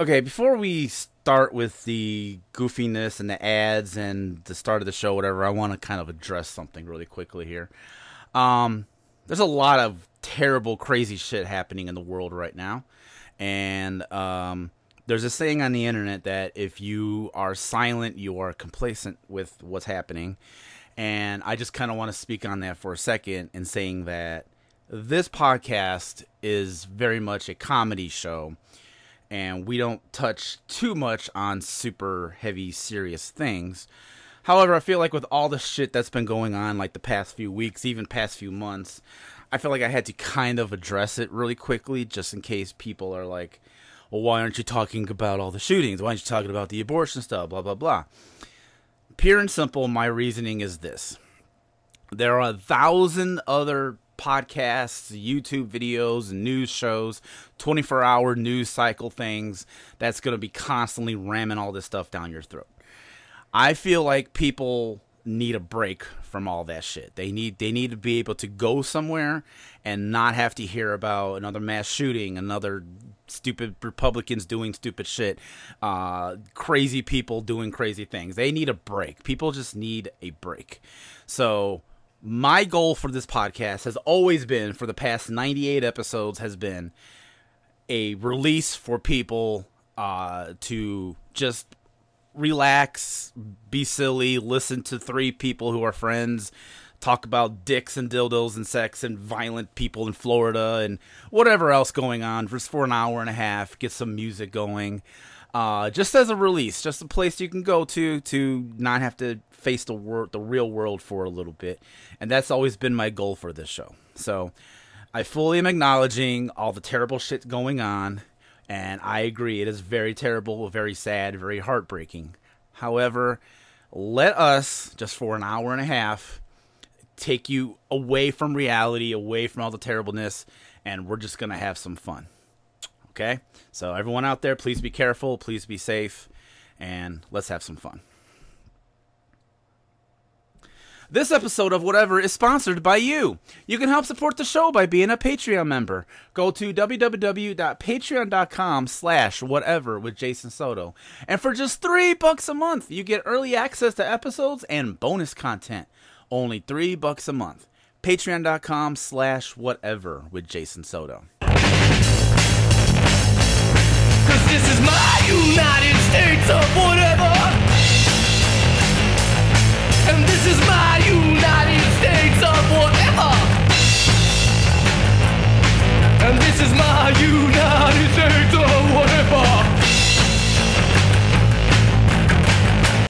Okay, before we start with the goofiness and the ads and the start of the show, whatever, I want to kind of address something really quickly here. Um, there's a lot of terrible, crazy shit happening in the world right now, and um, there's a saying on the internet that if you are silent, you are complacent with what's happening, and I just kind of want to speak on that for a second and saying that this podcast is very much a comedy show and we don't touch too much on super heavy, serious things. However, I feel like with all the shit that's been going on, like the past few weeks, even past few months, I feel like I had to kind of address it really quickly, just in case people are like, well, why aren't you talking about all the shootings? Why aren't you talking about the abortion stuff? Blah, blah, blah. Pure and simple, my reasoning is this there are a thousand other podcasts, YouTube videos, news shows, 24 hour news cycle things that's going to be constantly ramming all this stuff down your throat. I feel like people need a break from all that shit. They need they need to be able to go somewhere and not have to hear about another mass shooting, another stupid Republicans doing stupid shit, uh, crazy people doing crazy things. They need a break. People just need a break. So my goal for this podcast has always been for the past 98 episodes has been a release for people uh, to just relax, be silly, listen to three people who are friends talk about dicks and dildos and sex and violent people in Florida and whatever else going on just for an hour and a half, get some music going. Uh, just as a release, just a place you can go to to not have to face the world, the real world for a little bit, and that's always been my goal for this show. So, I fully am acknowledging all the terrible shit going on, and I agree it is very terrible, very sad, very heartbreaking. However, let us just for an hour and a half take you away from reality, away from all the terribleness, and we're just gonna have some fun. Okay? So, everyone out there, please be careful, please be safe, and let's have some fun. This episode of Whatever is sponsored by you. You can help support the show by being a Patreon member. Go to www.patreon.com slash whatever with Jason Soto. And for just three bucks a month, you get early access to episodes and bonus content. Only three bucks a month. Patreon.com slash whatever with Jason Soto. Cause this is my United States of whatever.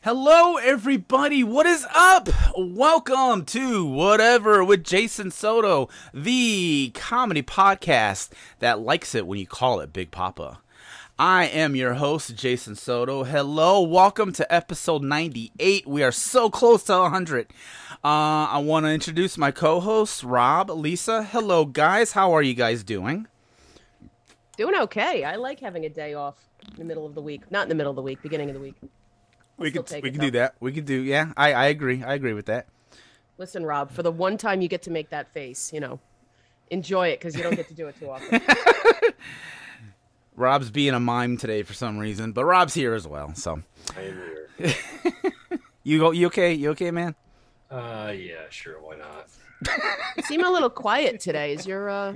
Hello, everybody. What is up? Welcome to Whatever with Jason Soto, the comedy podcast that likes it when you call it Big Papa. I am your host, Jason Soto. Hello, welcome to episode 98. We are so close to 100. Uh, I want to introduce my co hosts, Rob, Lisa. Hello, guys. How are you guys doing? Doing okay. I like having a day off in the middle of the week. Not in the middle of the week, beginning of the week. We can we can do that. We can do yeah. I I agree. I agree with that. Listen, Rob, for the one time you get to make that face, you know, enjoy it because you don't get to do it too often. Rob's being a mime today for some reason, but Rob's here as well. So I am here. you go. You okay? You okay, man? Uh, yeah, sure, why not? you seem a little quiet today. Is your uh,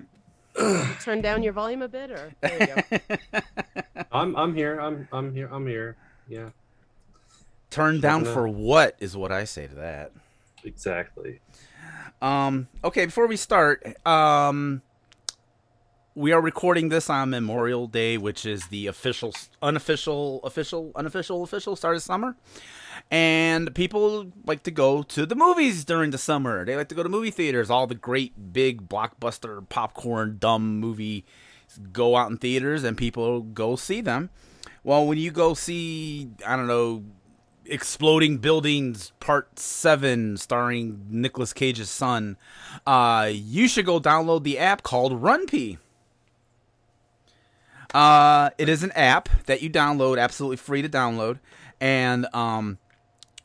you turn down your volume a bit, or there you go. I'm I'm here. I'm I'm here. I'm here. Yeah, Turn down Nothing for what is what I say to that. exactly. Um. Okay. Before we start, um, we are recording this on Memorial Day, which is the official, unofficial, official, unofficial, official start of summer. And people like to go to the movies during the summer. They like to go to movie theaters. All the great big blockbuster popcorn dumb movie go out in theaters and people go see them. Well, when you go see, I don't know, Exploding Buildings Part 7 starring Nicolas Cage's son, uh, you should go download the app called RunPee. Uh, it is an app that you download, absolutely free to download. And um,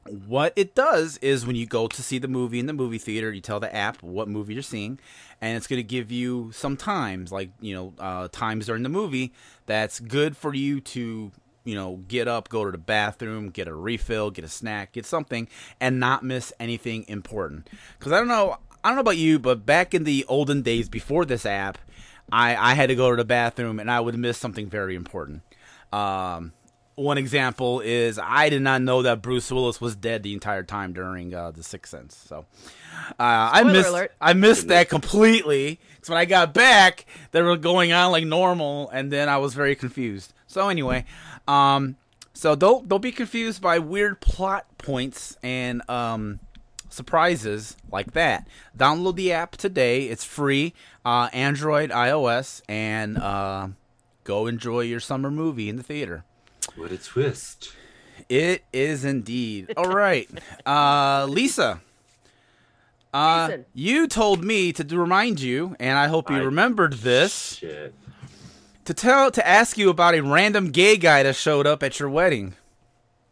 what it does is when you go to see the movie in the movie theater, you tell the app what movie you're seeing, and it's going to give you some times, like you know, uh, times during the movie that's good for you to you know get up, go to the bathroom, get a refill, get a snack, get something, and not miss anything important. Because I don't know, I don't know about you, but back in the olden days before this app, I I had to go to the bathroom and I would miss something very important. Um, one example is I did not know that Bruce Willis was dead the entire time during uh, the Sixth Sense. So uh, I missed alert. I missed that completely. So when I got back, they were going on like normal, and then I was very confused. So anyway, um, so don't don't be confused by weird plot points and um, surprises like that. Download the app today. It's free, uh, Android, iOS, and uh, go enjoy your summer movie in the theater. What a twist. It is indeed. All right. Uh, Lisa. Uh, Jason. you told me to remind you, and I hope you I- remembered this, Shit. to tell to ask you about a random gay guy that showed up at your wedding.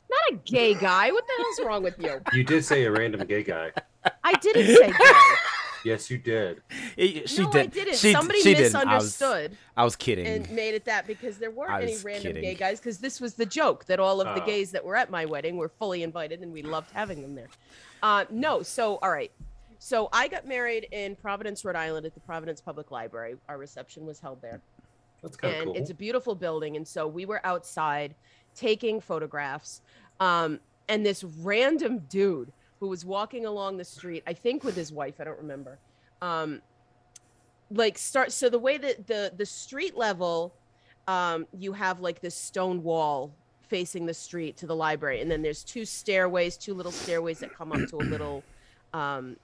Not a gay guy. What the hell's wrong with you? You did say a random gay guy. I didn't say gay. Yes, you did. It- she no, did. I didn't. She, Somebody she didn't. I was, misunderstood I was kidding. and made it that because there weren't any random kidding. gay guys because this was the joke that all of the Oh. gays that were at my wedding were fully invited and we loved having them there. Uh, no, so all right. So I got married in Providence, Rhode Island at the Providence Public Library. Our reception was held there. That's kind of and cool. it's a beautiful building and so we were outside taking photographs um, and this random dude who was walking along the street i think with his wife i don't remember um, like start so the way that the the street level um, you have like this stone wall facing the street to the library and then there's two stairways two little stairways that come up to a little um,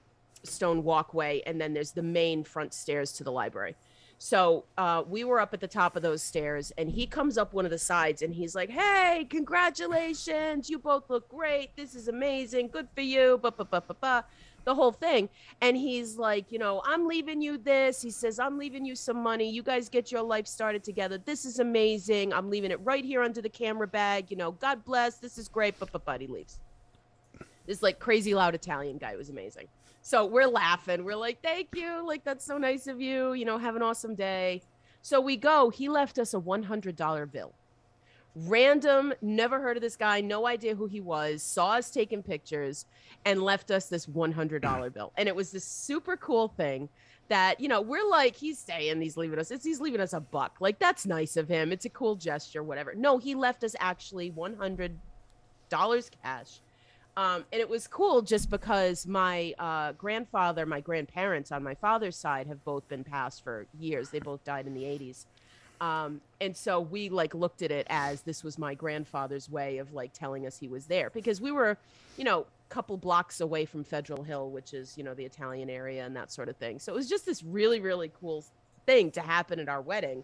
stone walkway and then there's the main front stairs to the library so uh, we were up at the top of those stairs, and he comes up one of the sides, and he's like, "Hey, congratulations! You both look great. This is amazing. Good for you." Ba ba ba ba ba. The whole thing, and he's like, "You know, I'm leaving you this." He says, "I'm leaving you some money. You guys get your life started together. This is amazing. I'm leaving it right here under the camera bag. You know, God bless. This is great." But but but he leaves. This like crazy loud Italian guy it was amazing. So we're laughing. We're like, thank you. Like, that's so nice of you. You know, have an awesome day. So we go. He left us a $100 bill. Random, never heard of this guy, no idea who he was, saw us taking pictures, and left us this $100 bill. And it was this super cool thing that, you know, we're like, he's staying, he's leaving us, it's, he's leaving us a buck. Like, that's nice of him. It's a cool gesture, whatever. No, he left us actually $100 cash. Um, and it was cool just because my uh, grandfather, my grandparents on my father's side have both been passed for years. They both died in the 80s. Um, and so we like looked at it as this was my grandfather's way of like telling us he was there because we were, you know, a couple blocks away from Federal Hill, which is, you know, the Italian area and that sort of thing. So it was just this really, really cool thing to happen at our wedding.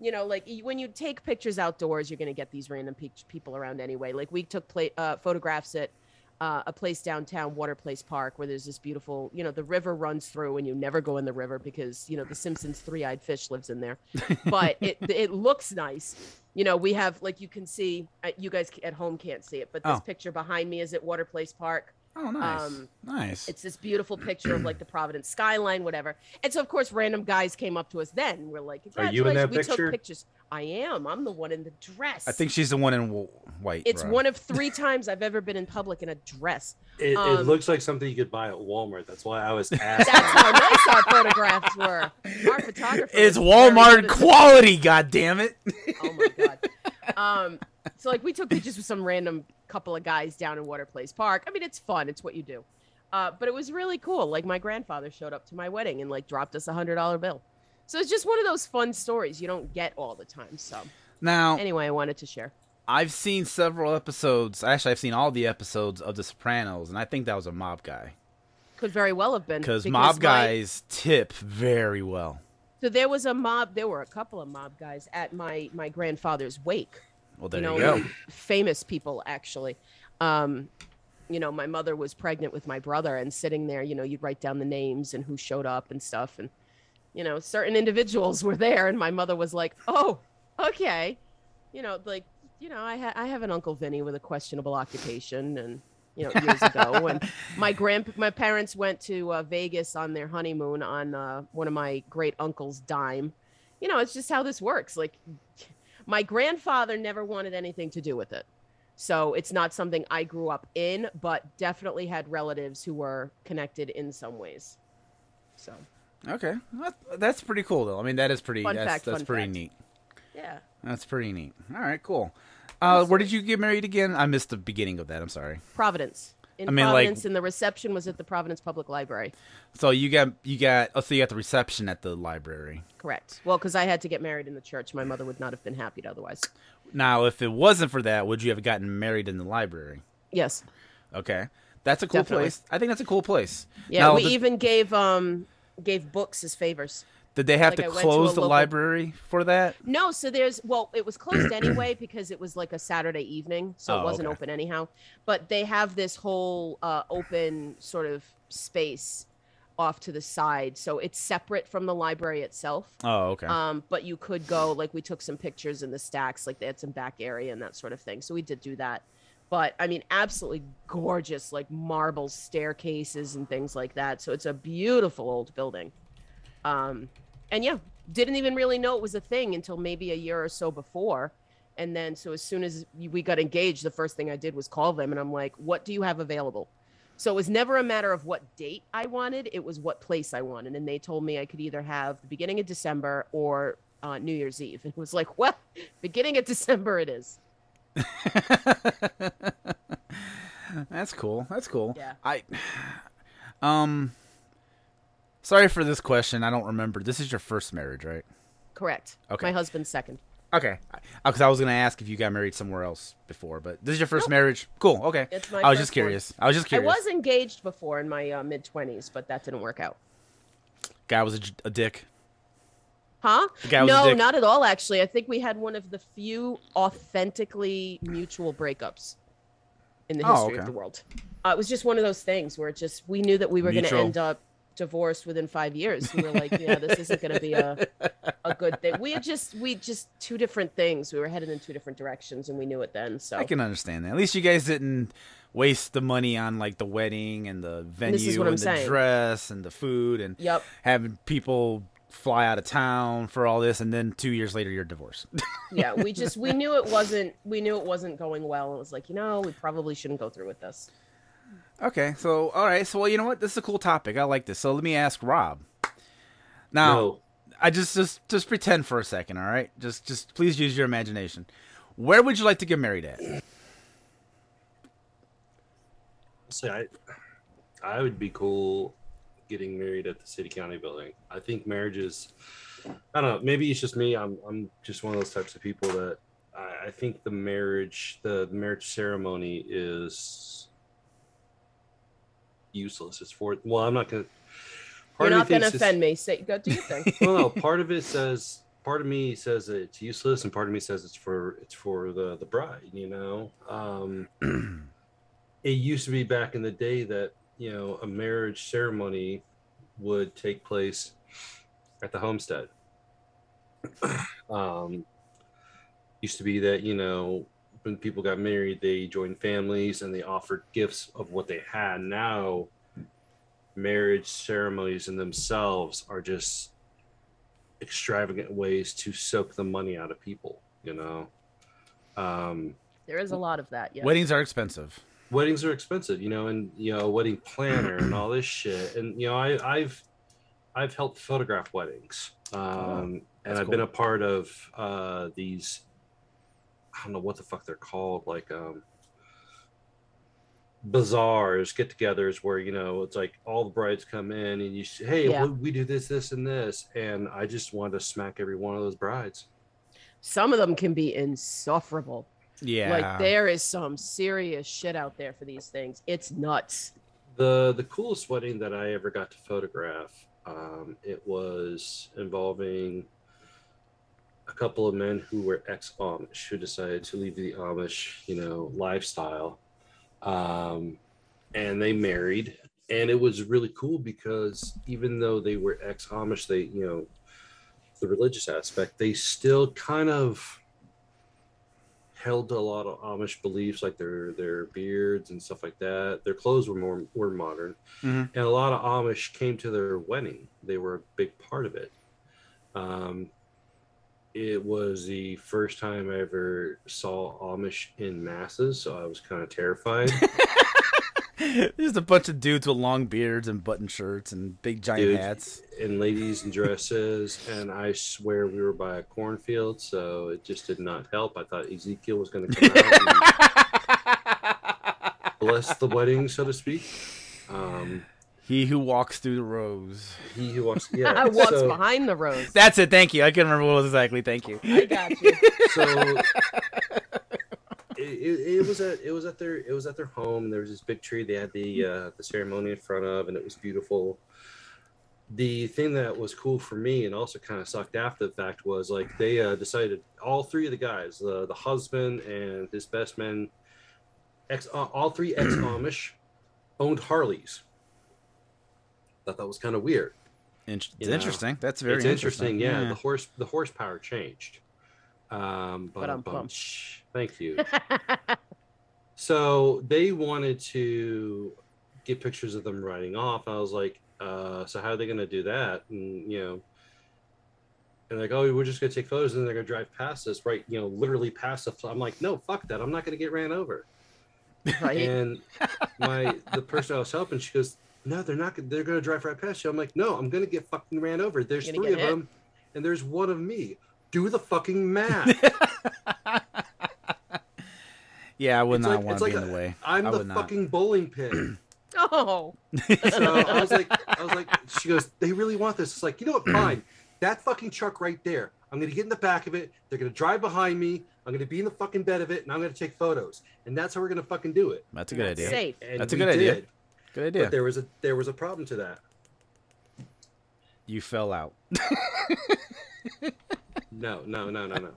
You know, like when you take pictures outdoors, you're going to get these random pe- people around anyway. Like we took pla- uh, photographs at uh, a place downtown, Water Place Park, where there's this beautiful, you know, the river runs through, and you never go in the river because you know the Simpsons' three-eyed fish lives in there. But it it looks nice. You know, we have like you can see, uh, you guys at home can't see it, but this Oh. picture behind me is at Water Place Park. Oh, nice, um, nice. It's this beautiful picture of like the Providence skyline, whatever. And so, of course, random guys came up to us then. We're like, Are you in that "Congratulations, we picture?" took pictures. I am. I'm the one in the dress. I think she's the one in white. it's bro. one of three times I've ever been in public in a dress. It, it um, looks like something you could buy at Walmart. That's why I was asked. That's how nice our photographs were. Our photographer. It's Walmart quality. God damn it! Oh my god. Um, so like we took pictures with some random couple of guys down in Water Place Park. I mean, it's fun. It's what you do. Uh, but it was really cool. Like my grandfather showed up to my wedding and like dropped us a hundred dollar bill. So it's just one of those fun stories you don't get all the time. So Now anyway, I wanted to share. I've seen several episodes. Actually, I've seen all the episodes of The Sopranos, and I think that was a mob guy Could very well have been because because mob my- guys tip very well. So there was a mob. There were a couple of mob guys at my my grandfather's wake. Well, there you you, know, go. famous people actually. Um, you know, my mother was pregnant with my brother, and sitting there, you know, you'd write down the names and who showed up and stuff, and you know, certain individuals were there, and my mother was like, "Oh, okay," you know, like, you know, I ha- I have an uncle Vinny with a questionable occupation, and you know, years ago when my grand my parents went to uh, Vegas on their honeymoon on uh, one of my great uncle's dime. You know, it's just how this works. Like, my grandfather never wanted anything to do with it, so it's not something I grew up in, but definitely had relatives who were connected in some ways. So, Okay, that's pretty cool though. I mean, that is pretty. Fun that's fact, that's pretty fact. neat. yeah. That's pretty neat. All right, cool. Uh, where did you get married again? I missed the beginning of that. I'm sorry. Providence. In I mean, like- Providence, and the reception was at the Providence Public Library. So you got you got oh, so you got the reception at the library. Correct. Well, because I had to get married in the church, my mother would not have been happy otherwise. Now, if it wasn't for that, would you have gotten married in the library? Yes. Okay, that's a cool Definitely. place. I think that's a cool place. Yeah. Now, we did, even gave um gave books as favors. Did they have like, to I went to close the local- library for that? No, so there's well, it was closed anyway because it was like a Saturday evening, so Oh, it wasn't okay. open anyhow. But they have this whole uh, open sort of space off to the side, so it's separate from the library itself. Oh, okay. Um, but you could go like we took some pictures in the stacks, like they had some back area and that sort of thing. So we did do that. But I mean, absolutely gorgeous, like marble staircases and things like that. So it's a beautiful old building. Um, and yeah, didn't even really know it was a thing until maybe a year or so before. And then, so as soon as we got engaged, the first thing I did was call them and I'm like, what do you have available? So it was never a matter of what date I wanted, it was what place I wanted. And they told me I could either have the beginning of December or uh, New Year's Eve. It was like, well, beginning of December it is. That's cool. That's cool. Yeah. I um sorry for this question. I don't remember. This is your first marriage, right? Correct. Okay. My husband's second. Okay. Because I was going to ask if you got married somewhere else before, but this is your first Nope. marriage. Cool. Okay. It's my I was just one. curious. I was just curious. I was engaged before in my uh, mid 20s, but that didn't work out. Guy was a, a dick. Huh? Guy was a no, dick. not at all, actually. I think we had one of the few authentically mutual breakups in the Oh, history okay. of the world. Uh, it was just one of those things where it just, we knew that we were going to end up divorced within five years. We were like, yeah, this isn't going to be a, a good thing. We had just, we just two different things. We were headed in two different directions and we knew it then. So I can understand that. At least you guys didn't waste the money on like the wedding and the venue what and the saying. dress and the food and Yep. having people fly out of town for all this and then 2 years later you're divorced. yeah we just we knew it wasn't we knew it wasn't going well it was like you know we probably shouldn't go through with this okay. So all right. So well, you know what? This is a cool topic. I like this. So let me ask Rob. Now, No. I just just just pretend for a second, all right? Just just please use your imagination. Where would you like to get married at? say I, I would be cool getting married at the city county building. I think marriage is, I don't know. Maybe it's just me. I'm I'm just one of those types of people that I, I think the marriage the, the marriage ceremony is useless. It's for well, I'm not gonna. you're part of me not going to offend me say go do your thing well, no, part of it says part of me says it's useless, and part of me says it's for it's for the the bride. You know, um, it used to be back in the day that you know a marriage ceremony would take place at the homestead. um, used to be that you know when people got married, they joined families and they offered gifts of what they had. Now, marriage ceremonies in themselves are just extravagant ways to soak the money out of people you know um there is a lot of that yeah Weddings are expensive. weddings are expensive you know and you know wedding planner and all this shit and you know i i've i've helped photograph weddings um and i've been a part of uh these i don't know what the fuck they're called like um bazaars get-togethers where you know it's like all the brides come in and you say hey Yeah. we, we do this this and this and i just wanted to smack every one of those brides some of them can be insufferable Yeah. like there is some serious shit out there for these things it's nuts the the coolest wedding that I ever got to photograph. Um, it was involving a couple of men who were ex Amish who decided to leave the Amish, you know, lifestyle, um, and they married. And it was really cool because even though they were ex Amish, they you know the religious aspect, they still kind of held a lot of Amish beliefs, like their their beards and stuff like that. Their clothes were more were modern, Mhm. and a lot of Amish came to their wedding. They were a big part of it. Um, it was the first time I ever saw Amish in masses, so I was kind of terrified. Just a bunch of dudes with long beards and button shirts and big giant Dude. hats. and ladies in dresses, and I swear we were by a cornfield, so it just did not help. I thought Ezekiel was going to come out and bless the wedding, so to speak. Um, He who walks through the rows. he who walks, yeah, I walks so, behind the rows. That's it. Thank you. I couldn't remember what it was exactly. Thank you. I got you. so it, it, it was at it was at their it was at their home. There was this big tree. They had the uh, the ceremony in front of, and it was beautiful. The thing that was cool for me, and also kind of sucked after the fact, was like they uh, decided all three of the guys, the the husband and his best man, ex uh, all three ex Amish, owned Harleys. Thought that was kind of weird. In- It's You know, interesting. That's very it's interesting. interesting. Yeah, the horse the horsepower changed. Um, but Ba-dum-bum. thank you. So they wanted to get pictures of them riding off. I was like, uh, so how are they going to do that? And you know, and like, oh, we're just going to take photos, and they're going to drive past us, right? You know, literally past us. I'm like, no, fuck that. I'm not going to get ran over. Right. And my the person I was helping, she goes, no, they're not. gonna- They're going to drive right past you. I'm like, no, I'm going to get fucking ran over. There's three of hit. them, and there's one of me. Do the fucking math. Yeah, I would It's not like- want it's to like be in a- the way. I'm I the would not. fucking bowling pin. oh, So I was like, I was like, she goes, they really want this. It's like, you know what? Fine. That fucking truck right there. I'm gonna get in the back of it. They're gonna drive behind me. I'm gonna be in the fucking bed of it, and I'm gonna take photos. And that's how we're gonna fucking do it. That's a good idea. safe. And That's a we good idea. Did. Good idea. But there was a there was a problem to that. You fell out. No, no, no, no, no.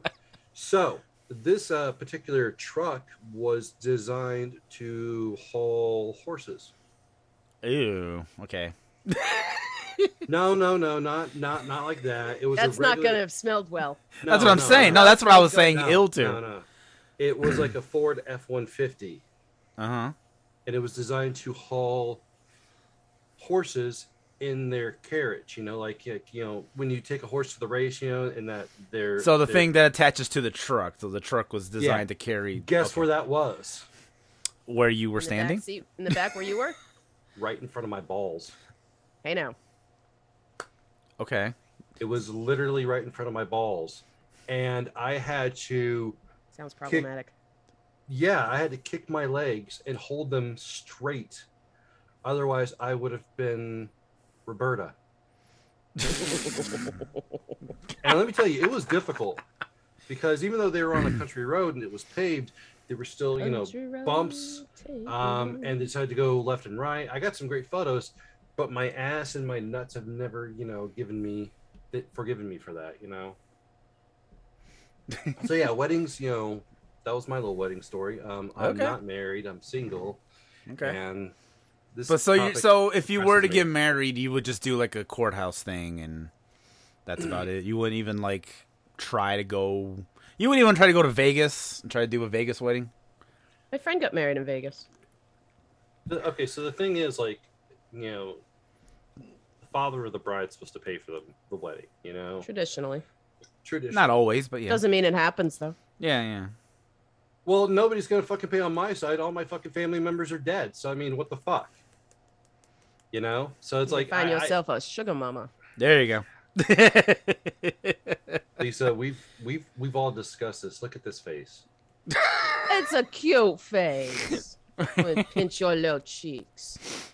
So this uh, particular truck was designed to haul horses. Ew. Okay. No, no, no, not not not like that. It was. a that's not going to have smelled well. That's what I'm no, saying. no. No, that's what I was saying. No, ill to. No, no. It was like a Ford F one fifty, Uh huh. And it was designed to haul horses in their carriage. You know, like you you know when you take a horse to the race, you know, and that they're So the they're- thing that attaches to the truck. So the truck was designed to carry. Guess okay, where that was? where you were In the back standing? seat, in the back where you were. Right in front of my balls. Hey now. Okay. It was literally right in front of my balls, and I had to. Sounds problematic. Yeah, I had to kick my legs and hold them straight. Otherwise, I would have been Roberta. and let me tell you, it was difficult because even though they were on a country road and it was paved, there were still, you know, bumps, um, and they decided to go left and right. I got some great photos, but my ass and my nuts have never, you know, given me, forgiven me for that, you know. so yeah, weddings, you know, that was my little wedding story. Um, I'm Okay. not married. I'm single, Okay. and this. But so you so if you were to depresses get married, you would just do like a courthouse thing, and that's about it. You wouldn't even like try to go. You wouldn't even try to go to Vegas and try to do a Vegas wedding. My friend got married in Vegas. The- okay, so the thing is, like, you know, the father of the bride's supposed to pay for the, the wedding. You know, Traditionally, tradition. Not always, but yeah. doesn't mean it happens though. Yeah, yeah. Well, nobody's gonna fucking pay on my side. All my fucking family members are dead. So I mean, what the fuck? You know. So it's You like find I- I- yourself a sugar mama. There you go. Lisa, we've we've we've all discussed this. Look at this face. It's a cute face. Would pinch your little cheeks.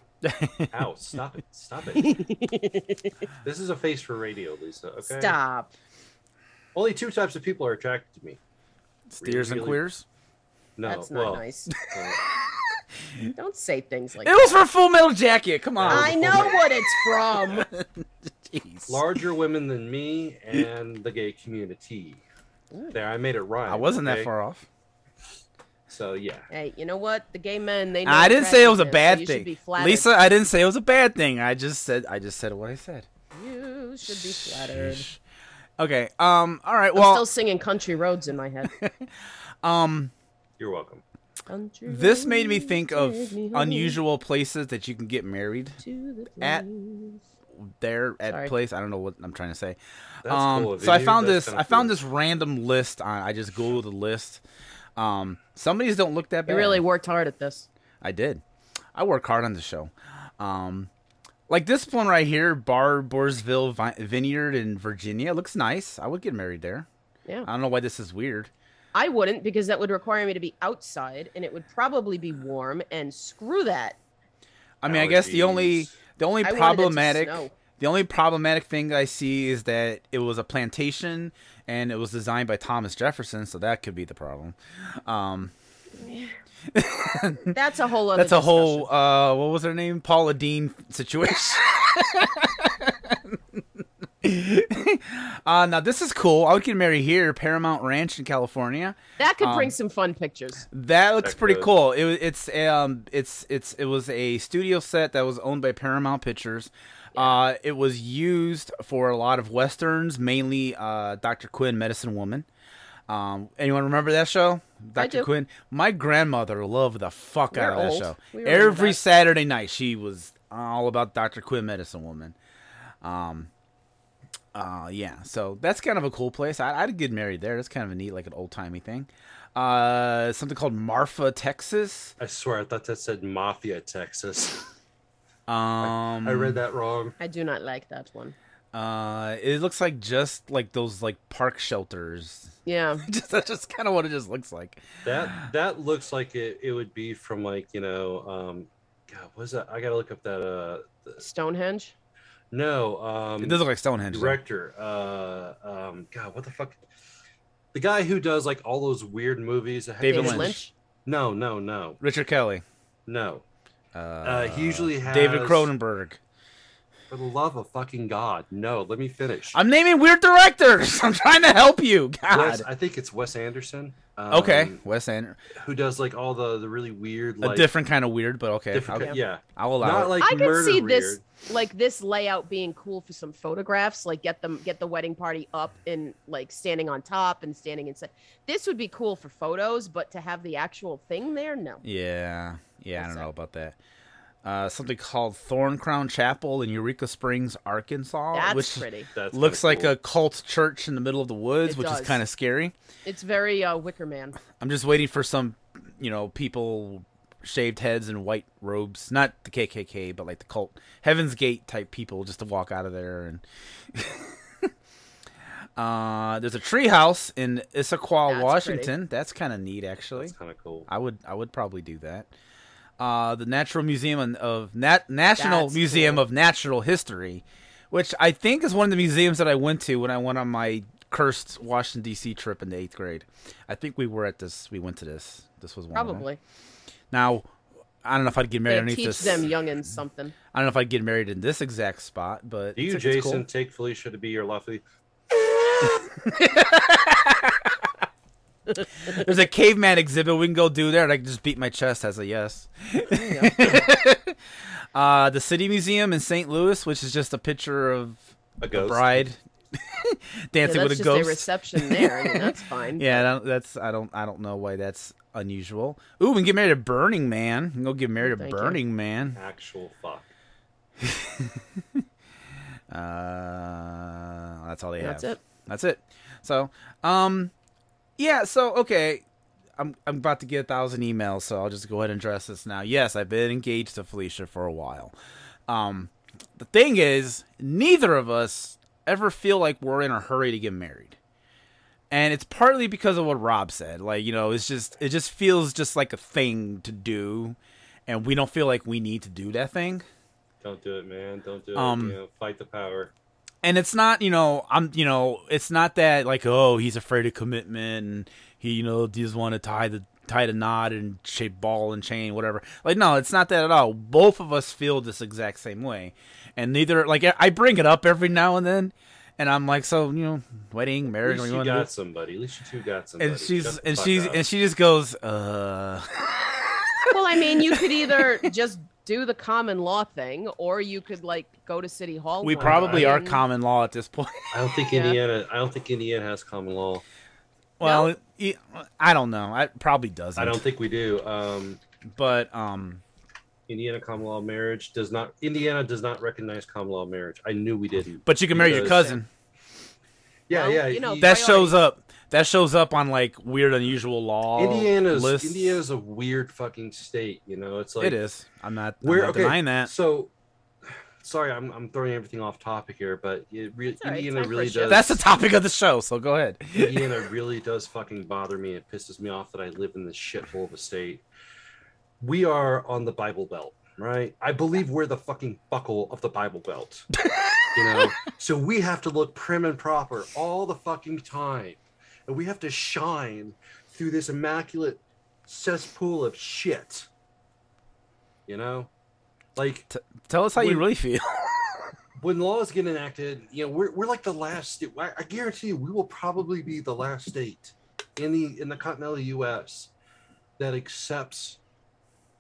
Ow! Stop it! Stop it! this is a face for radio, Lisa. Okay. Stop. Only two types of people are attracted to me. Steers and Really? queers. No, That's not well, nice. uh, Don't say things like It was for Full Metal Jacket. Come on. I know what it's from. Jeez. larger women than me and the gay community. There, I made it right. I wasn't that far off. So yeah, Hey, you know what? The gay men, they know I didn't say it was a attractiveness, so bad you should thing, be flattered. Lisa. I didn't say it was a bad thing. I just said I just said what I said. You should be flattered. Okay. Um. All right. I'm Well. still singing country roads in my head. Um, You're welcome. Country this made me think of me unusual places that you can get married to the at- place. there at Sorry. place. I don't know what I'm trying to say. That's um, cool. so I found this. kinda I found cool. this random list on. I just googled the list. Um, some of these don't look that You bad. really worked hard at this. I did. I work hard on the show. Um, like this one right here, Barboursville Vi- Vineyard in Virginia, looks nice. I would get married there. Yeah. I don't know why this is weird. I wouldn't because that would require me to be outside and it would probably be warm and screw that. I mean, I guess the only the only I wanted it to problematic the only problematic thing I see is that it was a plantation and it was designed by Thomas Jefferson, so that could be the problem. Um, That's a whole other that's a whole uh, what was her name? Paula Deen situation. uh, now this is cool. I would get married here, Paramount Ranch in California. That could bring um, some fun pictures. That looks That pretty could. cool. It was it's um it's it's it was a studio set that was owned by Paramount Pictures. Uh, it was used for a lot of westerns, mainly uh, Dr. Quinn, Medicine Woman. Um, anyone remember that show? Dr. Quinn. My grandmother loved the fuck out We're of that show. We Every that. Saturday night, she was all about Dr. Quinn, Medicine Woman. Um, uh, yeah. So that's kind of a cool place. I, I'd get married there. That's kind of a neat, like an old timey thing. Uh, something called Marfa, Texas. I swear, I thought that said Mafia, Texas. Um, I read that wrong. I do not like that one. Uh, it looks like just like those like park shelters. Yeah. just that's just kind of what it just looks like. That that looks like it, it would be from like you know, um, God, what is that? I gotta look up that. Uh, the- Stonehenge. No, um, It does look like Stonehenge. director. Uh, um, God, what the fuck? The guy who does like all those weird movies. David David Lynch. Lynch. No, no, no, Richard Kelly. no. Uh, Uh, he usually has David Cronenberg. For the love of fucking God, no. Let me finish. I'm naming weird directors. I'm trying to help you. God. Wes, I think it's Wes Anderson. Um, okay, Wes Anderson. Who does like all the the really weird, A different kind of weird, but okay. different, I'll, ki- yeah. I'll allow Not it. like I could see weird. this like this layout being cool for some photographs, like get them get the wedding party up and like standing on top and standing inside. This would be cool for photos, but to have the actual thing there, no. Yeah, yeah, I don't know about that. Uh, something called Thorncrown Chapel in Eureka Springs, Arkansas, That's which pretty. That's looks kinda like cool. a cult church in the middle of the woods, It which is kind of scary. It's very uh, Wicker Man. I'm just waiting for some, you know, people shaved heads and white robes, not the KKK, but like the cult Heaven's Gate type people, just to walk out of there. And uh, there's a treehouse in Issaquah, That's Washington. That's kind of neat, actually. That's kind of cool. I would I would probably do that. Uh, the Natural Museum of- of Nat- National That's Museum cool. of Natural History, which I think is one of the museums that I went to when I went on my cursed Washington D.C. trip in the eighth grade. I think we were at this. We went to this. This was one of them. Probably. Now, I don't know if I'd get married They underneath teach this. them youngins something. I don't know if I'd get married in this exact spot, but Do you, it's, it's Jason, cool. take Felicia to be your lovely? There's a caveman exhibit we can go do there, and I can just beat my chest as a yes. uh, the City Museum in St. Louis, which is just a picture of A a bride dancing that's with a just a ghost. reception there. I mean, that's fine. yeah, I don't- that's I don't I don't know why that's unusual. Ooh, we can get married to Burning Man. We can go get married to Thank you. Burning Man. Actual fuck. Uh, that's all they That's have. That's it. That's it. So, um, yeah. So okay, I'm I'm about to get a thousand emails, so I'll just go ahead and address this now. Yes, I've been engaged to Felicia for a while. Um, the thing is, neither of us ever feel like we're in a hurry to get married. And it's partly because of what Rob said. Like, you know, it's just it just feels just like a thing to do and we don't feel like we need to do that thing. Don't do it, man. Don't do it. Um, you know, fight the power. And it's not you know i'm you know it's not that like oh he's afraid of commitment and he you know just want to tie the tie the knot and shape ball and chain whatever like no it's not that at all both of us feel this exact same way and neither like i bring it up every now and then and i'm like so you know wedding At marriage least you you got somebody. At least you two got somebody. and she's and fuck she's up. and she just goes uh Well, I mean, you could either just do the common law thing, or you could like go to city hall. we probably day are and- common law at this point I don't think Yeah. Indiana. I don't think Indiana has common law. Well, it- I don't know. I probably doesn't. I don't think we do. Um, But um, Indiana common law marriage does not. Indiana does not recognize common law marriage. I knew we didn't. but you can marry your cousin. Yeah, Well, yeah. you know, That priorities. shows up. That shows up on like weird, unusual law Indiana's lists. Indiana's a weird fucking state. You know, it's like it is. I'm not. I'm not okay, denying that. So, sorry, I'm I'm throwing everything off topic here, but it re- It's Indiana time for a really does. That's the topic of the show. So go ahead. Indiana really does fucking bother me. It pisses me off that I live in this shithole of a state. We are on the Bible Belt, right? I believe we're the fucking buckle of the Bible Belt. you know, so we have to look prim and proper all the fucking time, and we have to shine through this immaculate cesspool of shit. You know, like Tell us how you really feel. when laws get enacted, you know, we're, we're like the last. I, I guarantee you, we will probably be the last state in the in the continental U.S. that accepts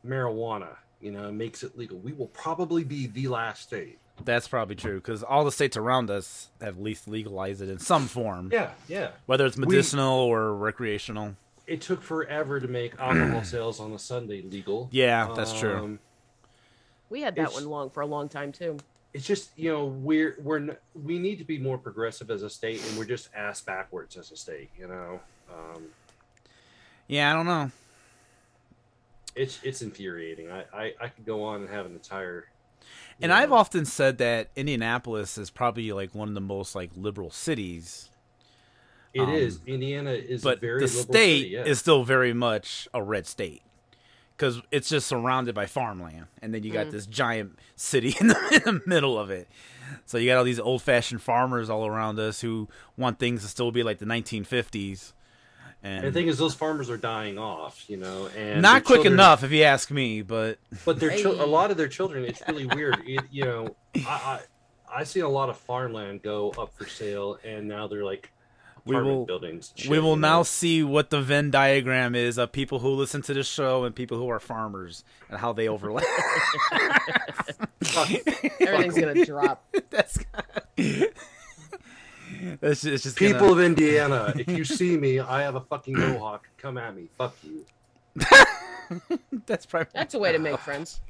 marijuana. You know, and makes it legal. We will probably be the last state. That's probably true because all the states around us have at least legalized it in some form, Yeah, yeah. whether it's We- medicinal or recreational. It took forever to make alcohol sales on a Sunday legal. Yeah, that's true. Um, We had that one long for a long time too. It's just you know we're we're we need to be more progressive as a state, and we're just ass backwards as a state. You know, um, Yeah, I don't know. it's it's infuriating. I, I I could go on and have an entire. You And know, I've often said that Indianapolis is probably like one of the most like liberal cities, It is um, Indiana is a but very the liberal state city, yeah. is still very much a red state because it's just surrounded by farmland, and then you got Mm. this giant city in the, in the middle of it. So you got all these old-fashioned farmers all around us who want things to still be like the 1950s, and, And the thing is, those farmers are dying off, you know, and not quick children- enough if you ask me. But But their chil- a lot of their children, it's really weird. It, you know, I, I I see a lot of farmland go up for sale, and now they're like We apartment will- buildings. and we will now see what the Venn diagram is of people who listen to the show and people who are farmers and how they overlap. Everything's gonna drop. That's that's just, it's just People gonna- of Indiana, if you see me, I have a fucking mohawk. Come at me. Fuck you. that's probably That's a way to make friends.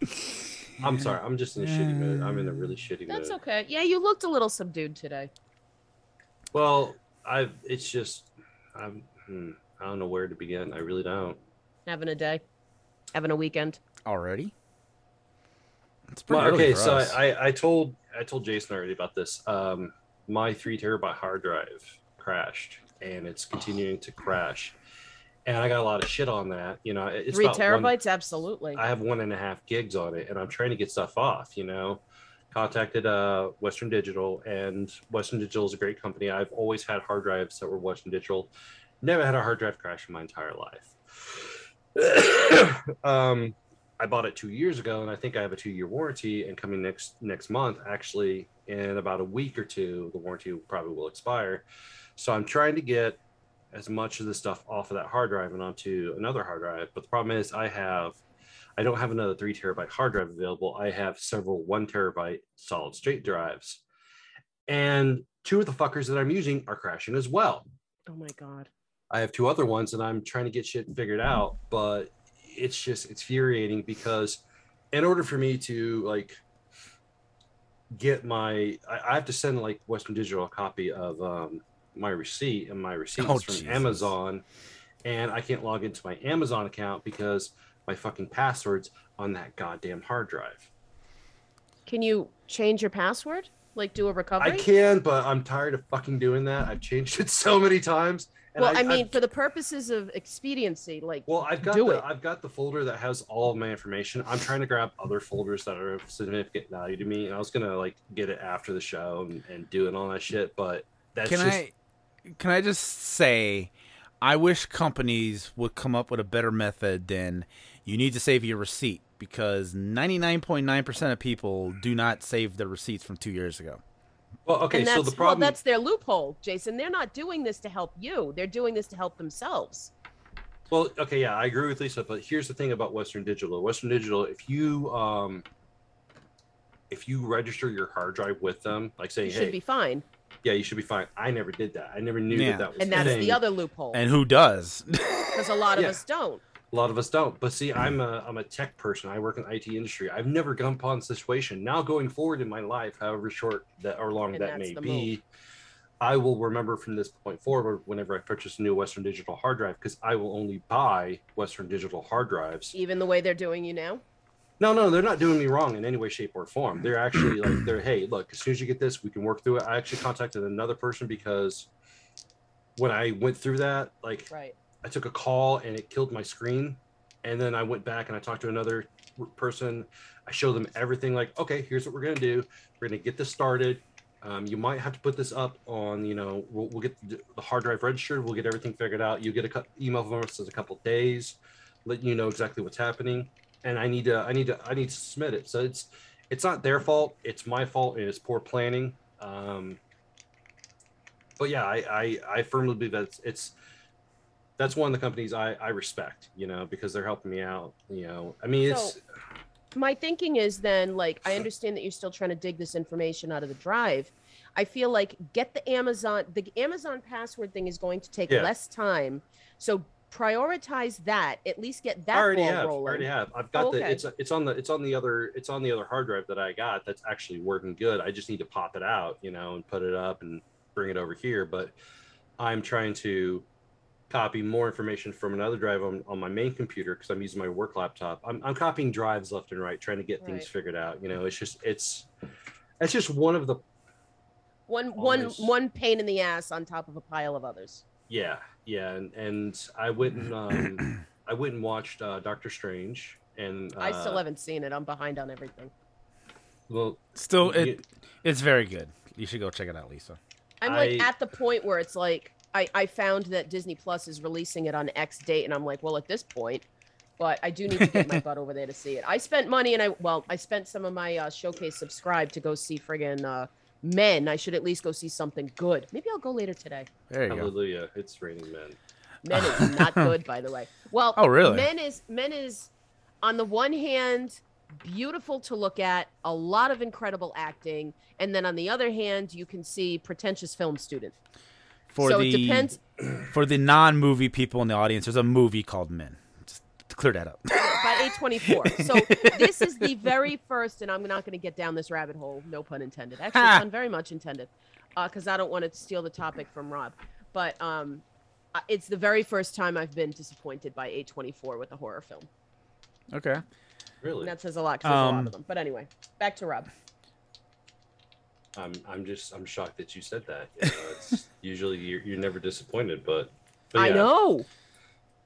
I'm sorry. I'm just in a shitty mood. I'm in a really shitty That's mood. That's okay. Yeah, you looked a little subdued today. Well, I've. It's just. I'm. Hmm, I don't know where to begin. I really don't. Having a day, having a weekend. already. It's pretty Well, okay, so. I, I, I told I told Jason already about this. Um, my three terabyte hard drive crashed, and it's continuing to crash. And I got a lot of shit on that. You know, it's Three about one- terabytes, absolutely. I have one and a half gigs on it, and I'm trying to get stuff off. You know, contacted uh, Western Digital, and Western Digital is a great company. I've always had hard drives that were Western Digital. Never had a hard drive crash in my entire life. um, I bought it two years ago, and I think I have a two-year warranty. And coming next next month, actually, in about a week or two, the warranty probably will expire. So I'm trying to get as much of the stuff off of that hard drive and onto another hard drive. But the problem is, I have I don't have another three terabyte hard drive available. I have several one terabyte solid state drives, and two of the fuckers that I'm using are crashing as well. oh my god. I have two other ones, and I'm trying to get shit figured out, but it's just it's infuriating because in order for me to like get my I, I have to send like Western Digital a copy of um my receipt and my receipts Oh, from Jesus. Amazon and I can't log into my Amazon account because my fucking passwords on that goddamn hard drive. Can you change your password? Like do a recovery? I can, but I'm tired of fucking doing that. I've changed it so many times. And well, I, I've- mean, for the purposes of expediency, like Well, I've got Do the it. I've got the folder that has all of my information. I'm trying to grab other folders that are of significant value to me, and I was gonna like get it after the show and, and do it all that shit. But that's can just I can I just say I wish companies would come up with a better method than you need to save your receipt because 99.9% of people do not save their receipts from 2 years ago. Well. Okay, so that's the problem. well, that's their loophole, Jason. They're not doing this to help you. They're doing this to help themselves. Well, okay, yeah, I agree with Lisa, but here's the thing about Western Digital. Western Digital, if you um, if you register your hard drive with them, like saying, You hey, should be fine. yeah, you should be fine. I never did that. I never knew Yeah. that that was And that's thing. the other loophole And who does? because a lot of Yeah. us don't. A lot of us don't. But see, I'm a I'm a tech person. I work in the IT industry. I've never come upon a situation. Now going forward in my life, however short that or long And that may be, I will remember from this point forward whenever I purchase a new Western Digital hard drive because I will only buy Western Digital hard drives. Even the way they're doing you now. No, no, they're not doing me wrong in any way, shape, or form. They're actually like they're hey, look, as soon as you get this, we can work through it. I actually contacted another person because when I went through that, like Right. I took a call and it killed my screen. And then I went back and I talked to another person. I showed them everything like, okay, here's what we're going to do. We're going to get this started. Um, you might have to put this up on, you know, we'll, we'll get the hard drive registered. We'll get everything figured out. You get a email from us in a couple days, letting you know exactly what's happening. And I need to, I need to, I need to submit it. So it's, it's not their fault. It's my fault and it's poor planning. Um, but yeah, I, I, I firmly believe that it's, it's that's one of the companies I, I respect, you know, because they're helping me out. You know, I mean, it's So- My thinking is then like I understand that you're still trying to dig this information out of the drive. I feel like get the Amazon the Amazon password thing is going to take Yeah. less time. So prioritize that. At least get that I already have. I already have. I've got Oh, the. It's it's on the it's on the other it's on the other hard drive that I got. That's actually working good. I just need to pop it out, you know, and put it up and bring it over here. But I'm trying to copy more information from another drive on, on my main computer because I'm using my work laptop. I'm, I'm copying drives left and right, trying to get things figured out. You know, it's just it's it's just one of the One one Always. one pain in the ass on top of a pile of others. Yeah, yeah, and and I went and um, I went and watched uh, Doctor Strange, and uh, I still haven't seen it. I'm behind on everything. Well, Still, you- it it's very good. You should go check it out, Lisa. I'm like I- at the point where it's like I, I found that Disney Plus is releasing it on X date, and I'm like, well, at this point, but I do need to get my butt over there to see it. I spent money, and I well, I spent some of my uh, showcase subscribe to go see friggin' uh, Men. I should at least go see something good. Maybe I'll go later today. There you go. hallelujah! It's raining men. Men is not good, by the way. Well, Oh, really? Men is Men is on the one hand beautiful to look at, a lot of incredible acting, and then on the other hand, you can see pretentious film student. For so the it depends. for the non-movie people in the audience, there's a movie called Men. Just to clear that up. by A24. So this is the very first, and I'm not going to get down this rabbit hole, no pun intended. Actually, Ha! pun very much intended, because I don't want to steal the topic from Rob. But um, uh, it's the very first time I've been disappointed by A24 with a horror film. okay. Really, And that says a lot, 'cause there's a lot Um, of them. But anyway, back to Rob. I'm I'm just I'm shocked that you said that. You know, it's usually you're, you're never disappointed, but, but I know,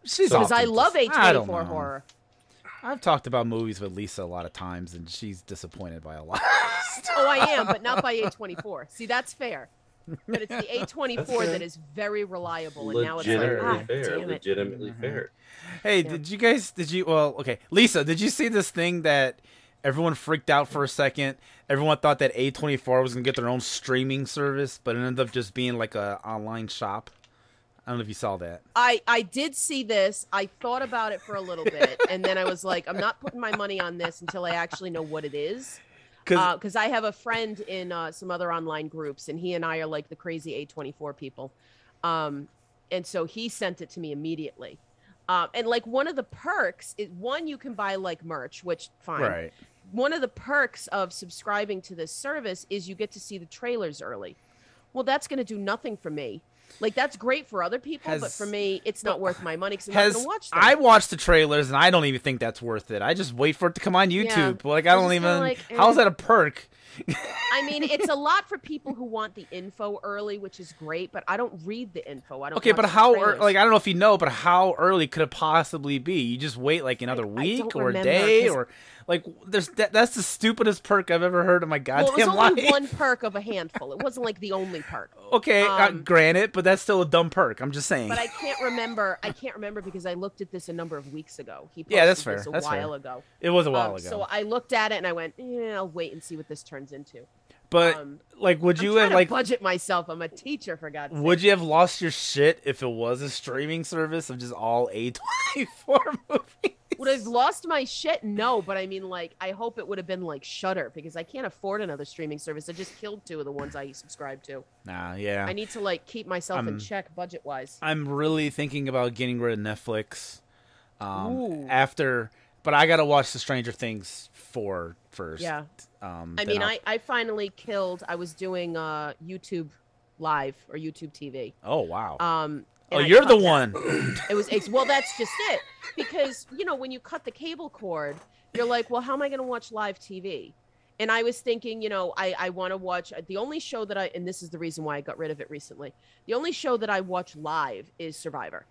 She's because I love dis- A24 horror. I've talked about movies with Lisa a lot of times, and she's disappointed by a lot. Oh, I am, but not by A24. See, that's fair. But it's the A twenty four that is very reliable, and now it's like, ah, fair. damn it. Legitimately Mhm. fair. hey, Yeah. did you guys? Did you? Well, okay, Lisa, did you see this thing that everyone freaked out for a second? Everyone thought that A24 was gonna get their own streaming service, but it ended up just being like a online shop. I don't know if you saw that. I I did see this. I thought about it for a little bit, and then I was like, I'm not putting my money on this until I actually know what it is. Because Because I have a friend in uh, some other online groups, and he and I are like the crazy A24 people. Um, and so he sent it to me immediately. Um, and like one of the perks is one, you can buy like merch, which fine. right, One of the perks of subscribing to this service is you get to see the trailers early. Well, that's going to do nothing for me. Like that's great for other people, but for me, it's not worth my money because I'm not going to watch them. I watched the trailers and I don't even think that's worth it. I just wait for it to come on YouTube. Like I don't even. like, how's eh. that a perk? I mean, it's a lot for people who want the info early, which is great, but I don't read the info. I don't. Okay, but how? trailers. like I don't know if you know, but how early could it possibly be? You just wait like another I week or a remember, day 'cause- or like there's that, that's the stupidest perk I've ever heard in my well, it was only life. one perk of a handful. It wasn't like the only perk. Okay, uh, Um, granted, but that's still a dumb perk. I'm just saying. But I can't remember. I can't remember because I looked at this a number of weeks ago. He Yeah, that's this fair, a that's fair. while ago. it was a while Um, ago. So I looked at it and I went, eh, I'll wait and see what this turns into. but um, like, would you have like? budget myself. I'm a teacher, for God's sake. Would you have lost your shit if it was a streaming service of just all A24 movies? Would I have lost my shit? No, but I mean, like, I hope it would have been like Shudder because I can't afford another streaming service. I just killed two of the ones I subscribe to. Nah, yeah. I need to like keep myself in I'm- check budget wise. I'm really thinking about getting rid of Netflix. Um, Ooh. after, but I gotta watch the Stranger Things four first. Yeah. Um, I mean, I'll- I, I finally killed. I was doing uh YouTube live or YouTube TV. Oh wow. Um, oh, you're the that. one. It was it's, well, that's just it. Because you know, when you cut the cable cord, you're like, well, how am I going to watch live TV? And I was thinking, you know, I I want to watch the only show that I and this is the reason why I got rid of it recently. The only show that I watch live is Survivor.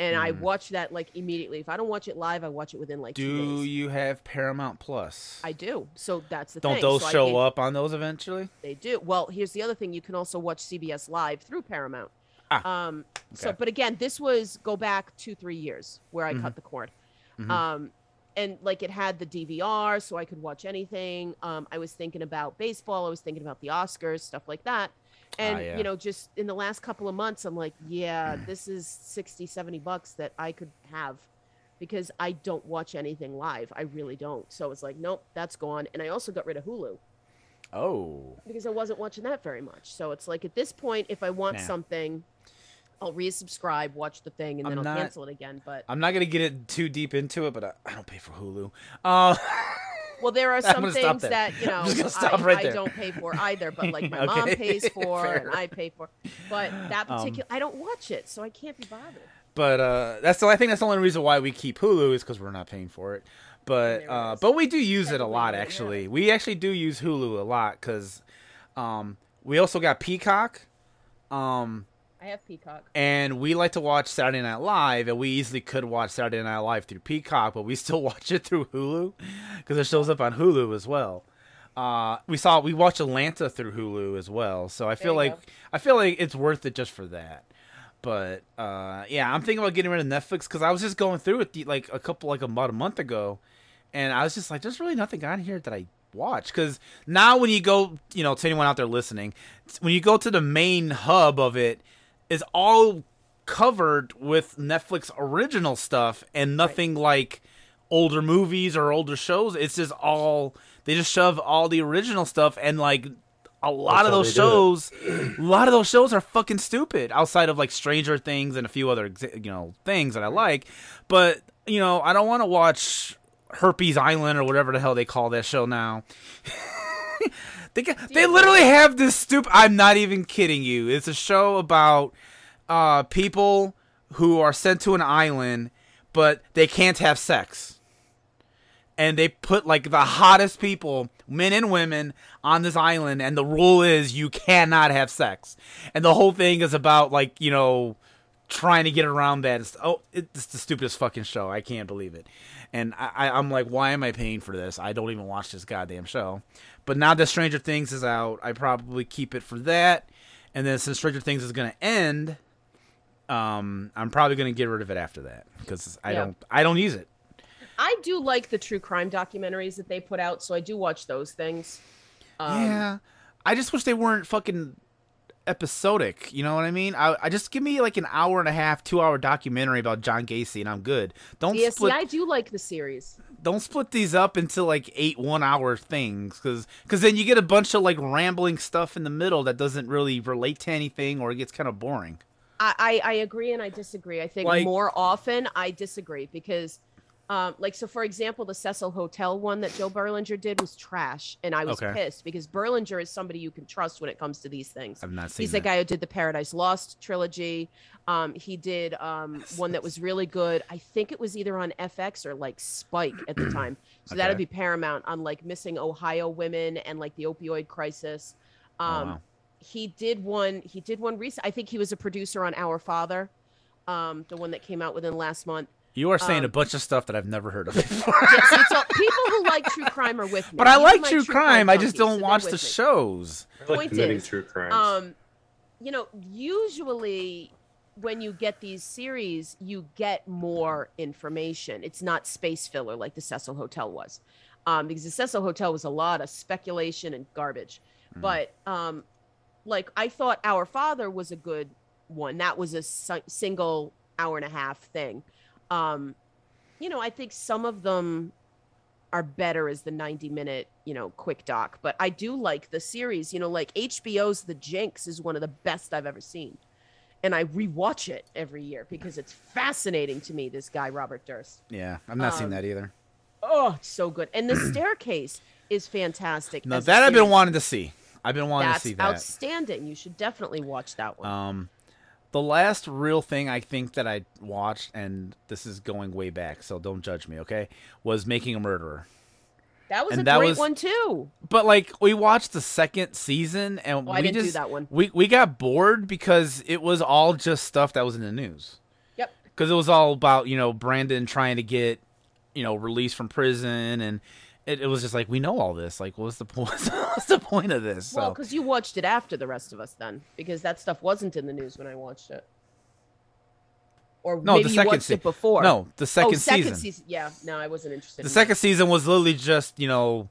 And I Mm. watch that like immediately. If I don't watch it live, I watch it within like two Do days. you have Paramount Plus? I do. So that's the thing. Don't thing. those So show up on those eventually? They do. Well, here's the other thing: you can also watch CBS Live through Paramount. Um, so, but again, this was go back two, three years where I Mhm. cut the cord. Mhm. Um, and like it had the DVR, so I could watch anything. Um, I was thinking about baseball. I was thinking about the Oscars, stuff like that. And Ah, yeah. you know, just in the last couple of months, I'm like, yeah, this is 60, 70 bucks that I could have because I don't watch anything live. I really don't. So it's like, nope, that's gone. And I also got rid of Hulu Oh, because I wasn't watching that very much. So it's like at this point, if I want Nah. something, I'll resubscribe, watch the thing, and then I'm I'll not- cancel it again. But I'm not gonna get it too deep into it, but I, I don't pay for Hulu. Uh, well, there are some things that you know I'm just gonna stop I, right I don't pay for either. But like my mom pays for and. I pay for. But that Um, particular, I don't watch it, so I can't be bothered. but uh, that's the I think that's the only reason why we keep Hulu is because we're not paying for it. But uh, but we do use it a lot yeah. actually. We actually do use Hulu a lot because um, we also got Peacock. Um, I have Peacock. and we like to watch Saturday Night Live, and we easily could watch Saturday Night Live through Peacock, but we still watch it through Hulu because it shows up on Hulu as well. Uh, we saw we watch Atlanta through Hulu as well, so I feel like I feel like it's worth it just for that. But uh, yeah, I'm thinking about getting rid of Netflix because I was just going through it the, like a couple like about a month ago, and I was just like, there's really nothing on here that I watch because now when you go, you know, to anyone out there listening, when you go to the main hub of it, is all covered with Netflix original stuff and nothing like older movies or older shows. It's just all they just shove all the original stuff and like a lot That's of those shows a lot of those shows are fucking stupid outside of like Stranger Things and a few other you know things that I like. But, you know, I don't want to watch Herpes Island or whatever the hell they call that show now. they they literally have this stupid I'm not even kidding you. It's a show about uh people who are sent to an island but they can't have sex. And they put like the hottest people, men and women, on this island, and the rule is you cannot have sex. And the whole thing is about like, you know, trying to get around that. It's, oh, it's the stupidest fucking show. I can't believe it. And I, I, I'm like, why am I paying for this? I don't even watch this goddamn show. But now that Stranger Things is out, I probably keep it for that. And then since Stranger Things is going to end, um, I'm probably going to get rid of it after that because I Yeah. don't, I don't use it. I do like the true crime documentaries that they put out, so I do watch those things. Um, yeah, I just wish they weren't fucking episodic. You know what I mean? I, I just give me like an hour and a half, two hour documentary about John Gacy, and I'm good. Don't Yeah, split. see, I do like the series. don't split these up into like eight one hour things because because then you get a bunch of like rambling stuff in the middle that doesn't really relate to anything or it gets kind of boring I, I, I agree and I disagree. I think Like- more often I disagree because, um, like, so for example, the Cecil Hotel one that Joe Berlinger did was trash, and I was Okay. pissed because Berlinger is somebody you can trust when it comes to these things. i've not seen He's the guy who did the Paradise Lost trilogy. Um, he did um, one that was really good. I think it was either on FX or like Spike at the time. So that'd be Paramount on like missing Ohio women and like the opioid crisis. Oh, Um, wow. He did one. He did one recent. I think he was a producer on Our Father, um, the one that came out within last month. You are saying a um, bunch of stuff that i've never heard of before Yeah, see, so people who like true crime are with me. but i These like my true crime i just don't so watch the me. shows I like Point committing is, true crimes. um you know usually when you get these series you get more information it's not space filler like the cecil hotel was um, because the cecil hotel was a lot of speculation and garbage Mm. but um, like i thought our father was a good one that was a si- single hour and a half thing um, you know, I think some of them are better as the 90 minute, you know, quick doc, but I do like the series, you know, like HBO's The Jinx is one of the best I've ever seen. And I rewatch it every year because it's fascinating to me, this guy, Robert Durst. Yeah, I've not seen Um, that either. Oh, it's so good. And The Staircase is fantastic. No, as a that I've been wanting to see. I've been wanting That's to see that. outstanding. You should definitely watch that one. Um, the last real thing I think that I watched, and this is going way back, so don't judge me, okay? Was Making a Murderer. that was and a that great was- one too. But like we watched the second season, and Oh, we I didn't do just that one. we we got bored because it was all just stuff that was in the news. Yep. Because it was all about you know Brendan trying to get you know released from prison, and it, it was just like we know all this. Like, what's the point? what's the point of this? Well, because you watched it after the rest of us, then, because that stuff wasn't in the news when I watched it. Or No, maybe the you second watched se- it before. no, the second, oh, second season. season. Yeah, no, I wasn't interested. The in second season was literally just you know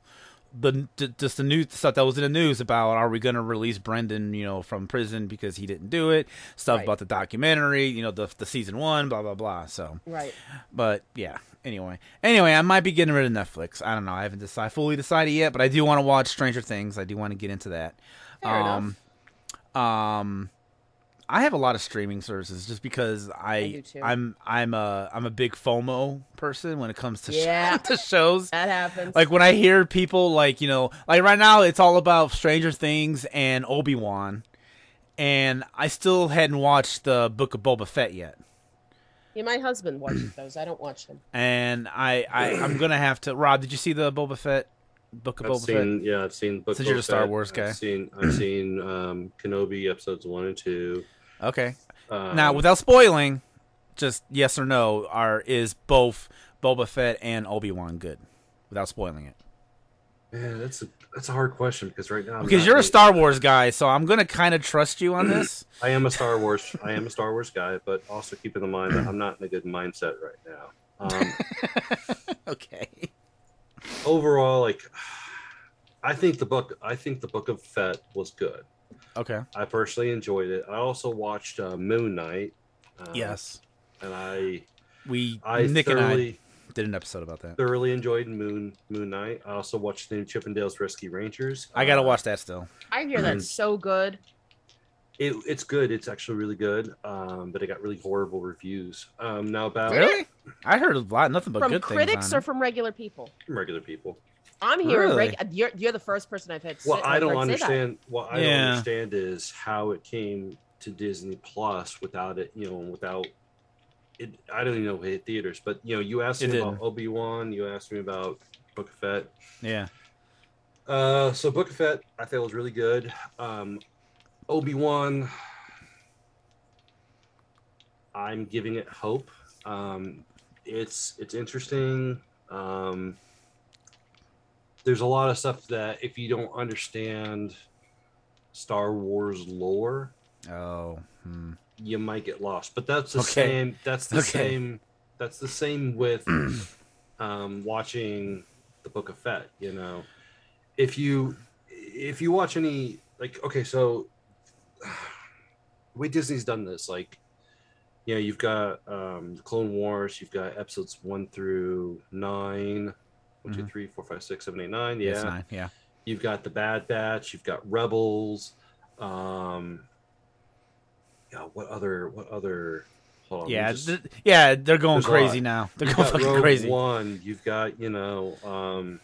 the d- just the new stuff that was in the news about are we going to release Brendan you know from prison because he didn't do it? Stuff Right. about the documentary you know the the season one blah blah blah so. Right. but yeah anyway. Anyway I might be getting rid of Netflix. I don't know. I haven't decided fully decided yet but I do want to watch Stranger Things. I do want to get into that. Fair um um I have a lot of streaming services just because I, I do too. I'm I'm a I'm a big FOMO person when it comes to, Yeah. to shows That happens. like when I hear people like you know like right now it's all about Stranger Things and Obi Wan, and I still hadn't watched the Book of Boba Fett yet, yeah, my husband watches those. I don't watch them. and I, I I'm gonna have to. Rob, did you see the Boba Fett Book of I've Boba Fett? yeah, I've seen. Book Since you're Boba a Star Fett. Wars guy. I've seen, I've seen um, Kenobi episodes one and two. Okay, Um, now without spoiling, just yes or no, are is both Boba Fett and Obi Wan good? Without spoiling it, man, that's a that's a hard question because right now I'm because you're a Star Wars guy, so I'm gonna kind of trust you on this. I am a Star Wars. I am a Star Wars guy, but also keep in mind that I'm not in a good mindset right now. Um, okay. overall, like, I think the book. I think the Book of Fett was good. Okay. I personally enjoyed it. I also watched uh, Moon Knight. Uh, Yes. and I We I Nick and I did an episode about that. thoroughly enjoyed Moon Moon Knight. I also watched the new Chip 'n Dales Rescue Rangers. I gotta Uh, watch that still. I hear that's so good. It, it's good. It's actually really good. Um, but it got really horrible reviews. Um, now about Really? I heard a lot, nothing but From good critics things. or from regular people? regular people. I'm hearing Really? reg- you're you're the first person I've had. What sit- I don't heard say that. understand, what I don't understand is how it came to Disney Plus without it, you know, without it. I don't even know if it hit theaters, but you know, you asked It me didn't. about Obi Wan, you asked me about Book of Fett. Yeah. Uh, so Book of Fett, I felt was really good. Um, Obi Wan, I'm giving it hope. Um, it's it's interesting. Um, there's a lot of stuff that if you don't understand Star Wars lore, Oh. Hmm. you might get lost. But that's the Okay. same. That's the Okay. same. That's the same with um, watching the Book of Fett. You know, if you if you watch any like okay, so the way Disney's done this, like you know, you've got um, Clone Wars, you've got episodes one through nine. One, two, Mhm. three, four, five, six, seven, eight, nine. Yeah, nine. Yeah. you've got the Bad Batch, you've got Rebels. Um, yeah, what other what other? Hold on, Yeah. just- th- yeah. They're going crazy now. They're going fucking Rogue crazy. One, you've got you know um,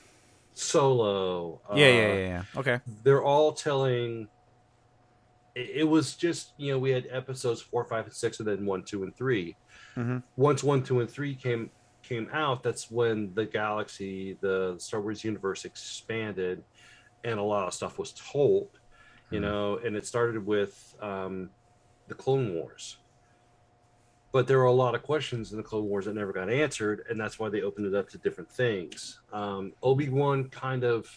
Solo. Yeah, uh, yeah, yeah, yeah. Okay. They're all telling. It, it was just you know we had episodes four, five, and six, and then one, two, and 3 Mhm. Once one, two, and three came came out, that's when the galaxy, the Star Wars universe expanded, and a lot of stuff was told. You Mhm. know, and it started with um, the Clone Wars. But there were a lot of questions in the Clone Wars that never got answered, and that's why they opened it up to different things. Um, Obi Wan kind of,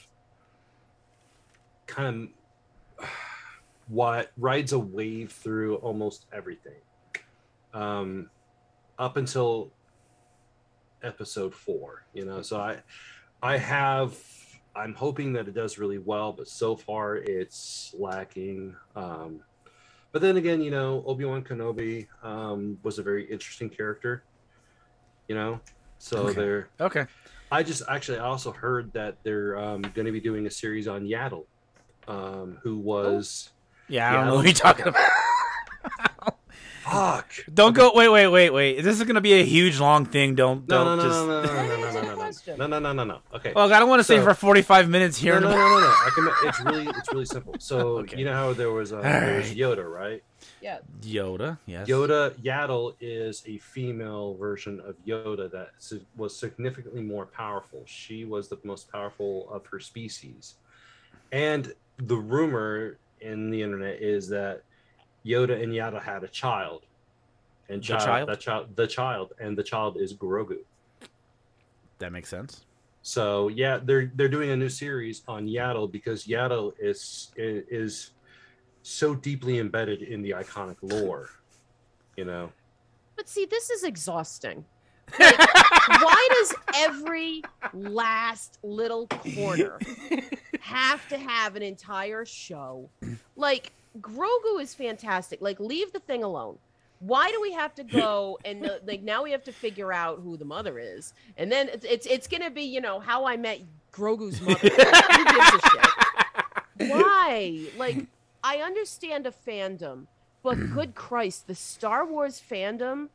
kind of, what rides a wave through almost everything, um, up until episode four. You know, so I, I have. I'm hoping that it does really well, but so far it's lacking. Um, but then again, you know, Obi Wan Kenobi um, was a very interesting character. You know, So Okay. they're. Okay. I just actually I also heard that they're um, going to be doing a series on Yaddle, um, who was Yeah, I don't I know what you're talking about. Fuck. Don't go. Wait, wait, wait, wait. This is gonna be a huge long thing. Don't No, don't no, no, just. no, no, no, no, no, Answer the no, no, question. no, no, no, no, no. Okay. Well, I don't want to stay So- for 45 minutes here. no, no, no, no, no. I can, it's really, it's really simple. So Okay. you know how there was, uh, there was Alright. Yoda, right? Yeah. Yoda. Yes. Yoda Yaddle is a female version of Yoda that si- was significantly more powerful. She was the most powerful of her species, and the rumor in the internet is that Yoda and Yaddle had a child, and The child, child? that child, the child, and the child is Grogu. That makes sense. So yeah, they're they're doing a new series on Yaddle because Yaddle is is so deeply embedded in the iconic lore. You know, But see, this is exhausting. Like, why does every last little corner have to have an entire show? Like Grogu is fantastic. Like leave the thing alone. Why do we have to go and like now we have to figure out who the mother is, and then it's it's, it's gonna be you know how I met Grogu's mother. who gives a shit? Why? Like I understand a fandom, but good Christ, the Star Wars fandom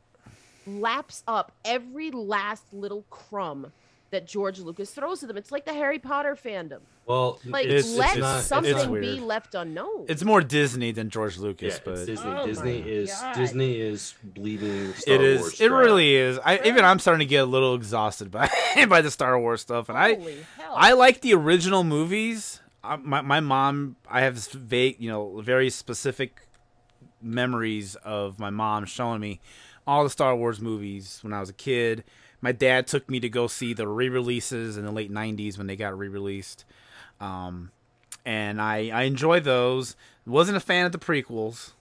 laps up every last little crumb that George Lucas throws at them. It's like the Harry Potter fandom. well, Like It's- it's let not- something be left unknown. It's more Disney than George yeah, Lucas, it's but Disney. Oh Disney is God. Disney is bleeding. Star it is. Wars It dry. really is. I even I'm starting to get a little exhausted by by the Star Wars stuff, and I hell. I like the original movies. I, my my mom, I have vague, you know, very specific memories of my mom showing me all the Star Wars movies when I was a kid. My dad took me to go see the re-releases in the late '90s when they got re-released, um, and I I enjoy those. wasn't a fan of the prequels.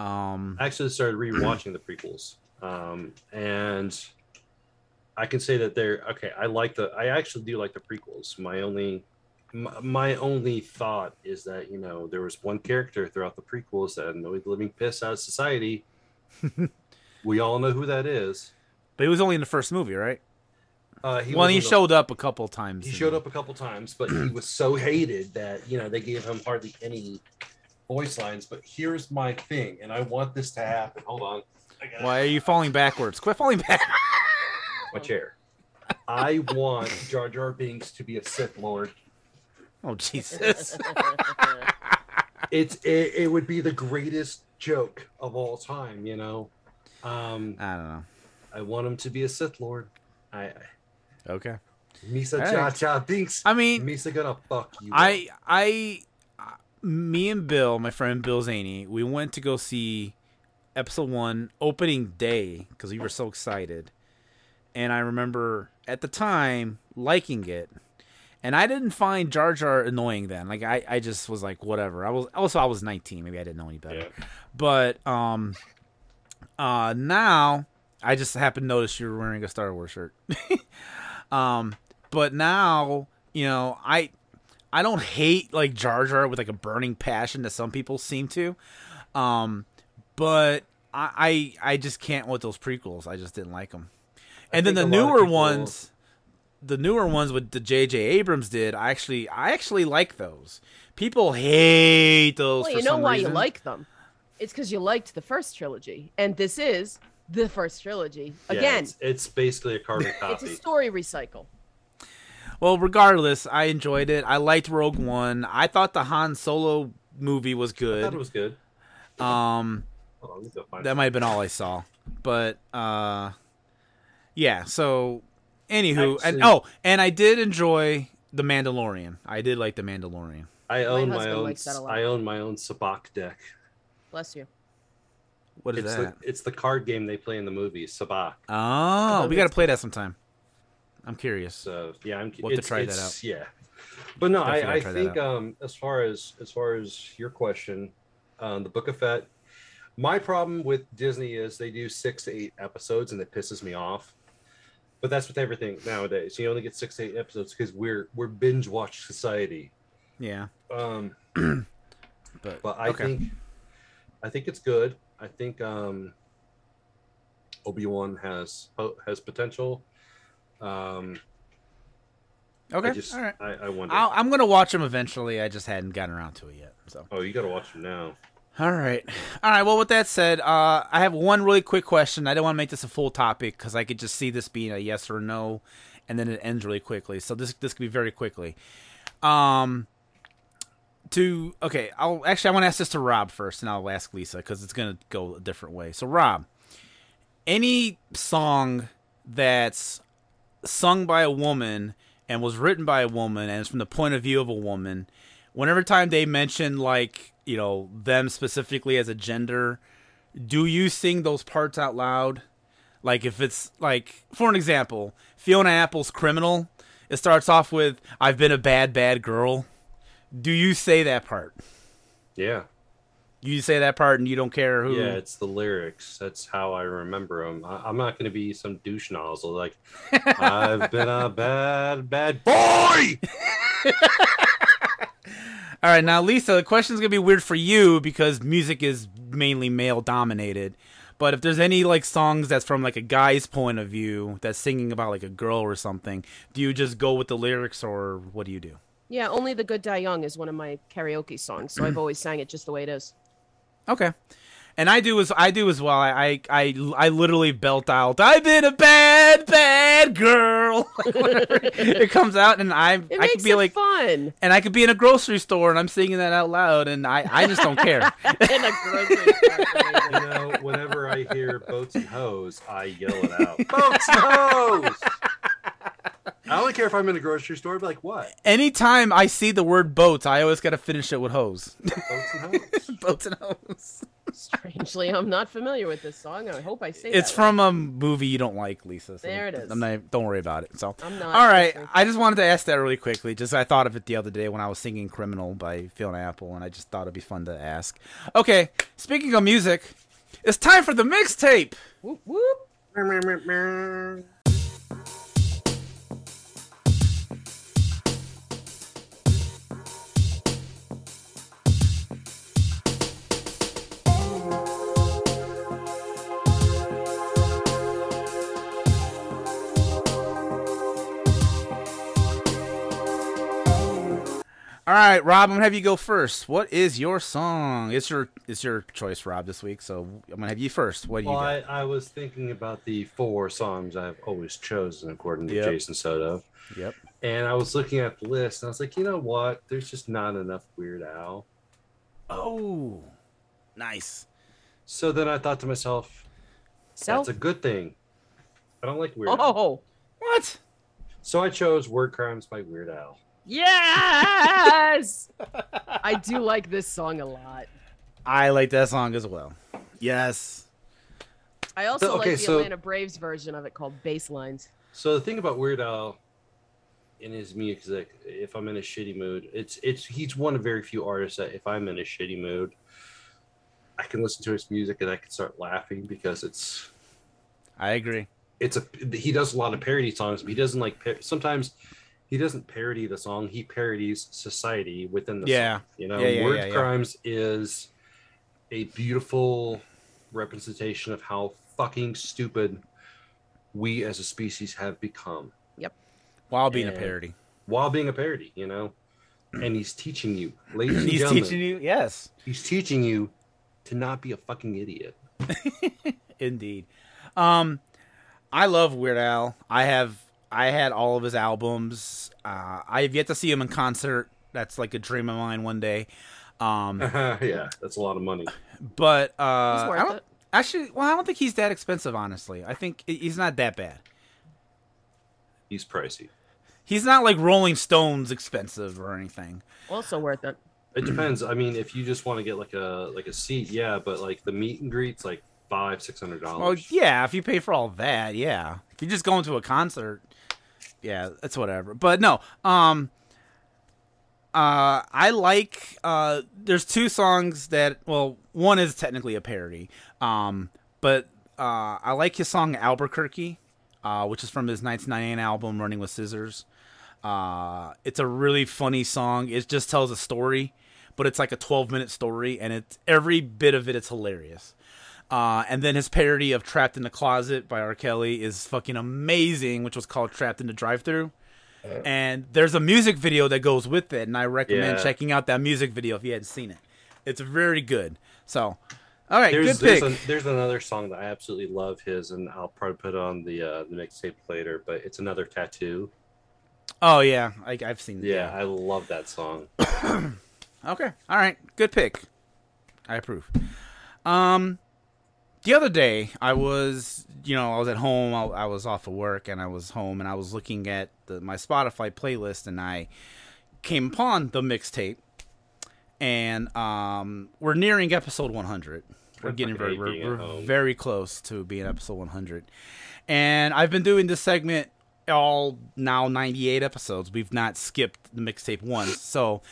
Um, I actually started rewatching the prequels, um, and I can say that they're okay. I like the. I actually do like the prequels. My only, my, my only thought is that you know there was one character throughout the prequels that annoyed the living piss out of society. we all know who that is. But he was only in the first movie, right? Uh, he well, he showed up a couple times. He showed up a couple times, but he was so hated that you know they gave him hardly any voice lines. But here's my thing, and I want this to happen. Hold on. Why are you falling backwards? Quit falling back. my chair. I want Jar Jar Binks to be a Sith Lord. Oh Jesus! It's it, it would be the greatest joke of all time, you know. Um, I don't know. I want him to be a Sith Lord. I, I Okay. Misa All Cha. Cha Binks. I mean, Misa gonna fuck you. I, I, me and Bill, my friend Bill Zaney, we went to go see episode one opening day because we were so excited, and I remember at the time liking it, and I didn't find Jar Jar annoying then. Like I, I just was like whatever. I was also I was 19, maybe I didn't know any better. Yeah. But um, uh, now I just happened to notice you were wearing a Star Wars shirt. um, but now you know I I don't hate like Jar Jar with like a burning passion that some people seem to. Um, but I I, I just can't with those prequels. I just didn't like them. And then the think a newer people- ones, the newer ones with the J.J. Abrams did, I actually I actually like those. People hate those. well, for you know some why reason. you like them. It's because you liked the first trilogy, and this is the first trilogy. Yeah, Again, it's, it's basically a carbon copy. it's a story recycle. Well, regardless, I enjoyed it. I liked Rogue One. I thought the Han Solo movie was good. I thought it was good. Um, on, let me that might have been all I saw. But uh, yeah. So, anywho, and oh, and I did enjoy the Mandalorian. I did like the Mandalorian. I own my, husband own. likes that a lot. I own my own Sabacc deck. Bless you. What is It's that? the it's the card game they play in the movie Sabacc. oh, we got to play that sometime. I'm curious. So yeah, I'm. We'll have to try that out. Yeah, but no, Definitely I, I gotta try that think um, as far as as far as your question, um, the Book of Fett. My problem with Disney is they do six to eight episodes, and it pisses me off. But that's with everything nowadays. You only get six to eight episodes because we're we're binge watch society. Yeah, Um, but but I okay. think I think it's good. I think um, Obi Wan has has potential. Um, Okay, I just, all right. I, I wonder. I'll, I'm gonna watch them eventually. I just hadn't gotten around to it yet. So. oh, you got to watch them now. All right. All right. Well, with that said, uh, I have one really quick question. I don't want to make this a full topic because I could just see this being a yes or no, and then it ends really quickly. So this this could be very quickly. Um. To okay, I'll actually I want to ask this to Rob first, and I'll ask Lisa because it's gonna go a different way. So Rob, any song that's sung by a woman and was written by a woman and is from the point of view of a woman whenever time they mention like you know them specifically as a gender do you sing those parts out loud like if it's like for an example fiona apple's criminal it starts off with i've been a bad bad girl do you say that part Yeah. you say that part and you don't care who Yeah, it's the lyrics. That's how I remember them. I, I'm not going to be some douche nozzle like, I've been a bad, bad boy. All right, now Lisa, the question's gonna be weird for you because music is mainly male dominated. But if there's any like songs that's from like a guy's point of view that's singing about like a girl or something, do you just go with the lyrics or what do you do? Yeah, only the good die young is one of my karaoke songs, so I've always sang it just the way it is. Okay. And I do as I do as well. I I I, I literally belt out. I've been a bad bad girl. it comes out, and I It I makes could be it like, fun. and I could be in a grocery store and I'm singing that out loud, and I I just don't care. In a grocery store. You know, whenever I hear boats and hoes, I yell it out. boats and hoes. I don't care if I'm in a grocery store. I'd be like, what? Anytime I see the word boats, I always got to finish it with hose. Boats and hoes. boats and hose. Strangely, I'm not familiar with this song. I hope I say It's that right. from a movie you don't like, Lisa. so There it is. I'm not. Don't worry about it. So. I'm not. All right, trust me. I just wanted to ask that really quickly. Just I thought of it the other day when I was singing "Criminal" by Fiona Apple, and I just thought it'd be fun to ask. Okay, speaking of music, it's time for the mixtape. Whoop, whoop. All right, Rob, I'm gonna have you go first. What is your song? It's your it's your choice, Rob, this week. So I'm gonna have you first. What do you Well. I, I was thinking about the four songs I've always chosen according to Yep. Jason Soto. Yep. And I was looking at the list and I was like, you know what? There's just not enough Weird Al. Oh, nice. So then I thought to myself, Self. that's a good thing. I don't like Weird Al. Oh, What? So I chose Word Crimes by Weird Al. Yes! I do like this song a lot. I like that song as well. Yes. I also So- okay, like the so- Atlanta Braves version of it called Baselines. So the thing about Weird Al in his music, if I'm in a shitty mood, it's it's he's one of very few artists that if I'm in a shitty mood, I can listen to his music and I can start laughing because it's I agree. it's a he does a lot of parody songs, but he doesn't like sometimes he doesn't parody the song, he parodies society within the Yeah. song. You know, Yeah, yeah, Word yeah, yeah. Crimes is a beautiful representation of how fucking stupid we as a species have become Yep. While being a parody. while being a parody, you know. And he's teaching you, ladies and He's gentlemen, teaching you. Yes. he's teaching you to not be a fucking idiot. Indeed. Um, I love Weird Al. I have I had all of his albums. Uh, I have yet to see him in concert. That's like a dream of mine one day. Um, yeah, that's a lot of money. but uh, I don't, it. actually, well, I don't think he's that expensive. Honestly, I think he's not that bad. He's pricey. He's not like Rolling Stones expensive or anything. Also worth it. It depends. I mean, if you just want to get like a like a seat, yeah, but like the meet and greets, like five, six hundred Well, dollars. yeah, if you pay for all that, yeah. If you're just going to a concert, yeah, that's whatever. But no, um, uh, I like. Uh, there's two songs that. Well, one is technically a parody. Um, but uh, I like his song Albuquerque, uh, which is from his 1998 album Running with Scissors. Uh, it's a really funny song. It just tells a story, but it's like a 12 minute story, and it's every bit of it. It's hilarious. Uh, and then his parody of "Trapped in the Closet" by R. Kelly is fucking amazing, which was called "Trapped in the Drive-Through." And there's a music video that goes with it, and I recommend Yeah. checking out that music video if you hadn't seen it. It's very good. So, all right, There's good pick. there's, a, there's another song that I absolutely love his, and I'll probably put on the uh, the mixtape later. But it's another tattoo. oh yeah, I, I've seen. Yeah, I love that song. Okay. All right. Good pick. I approve. Um, the other day I was, you know, I was at home. I, I was off of work and I was home and I was looking at the, my Spotify playlist and I came upon the mixtape. And um, we're nearing episode 100. We're getting very, we're, we're very close to being episode 100. And I've been doing this segment all now 98 episodes. We've not skipped the mixtape once. So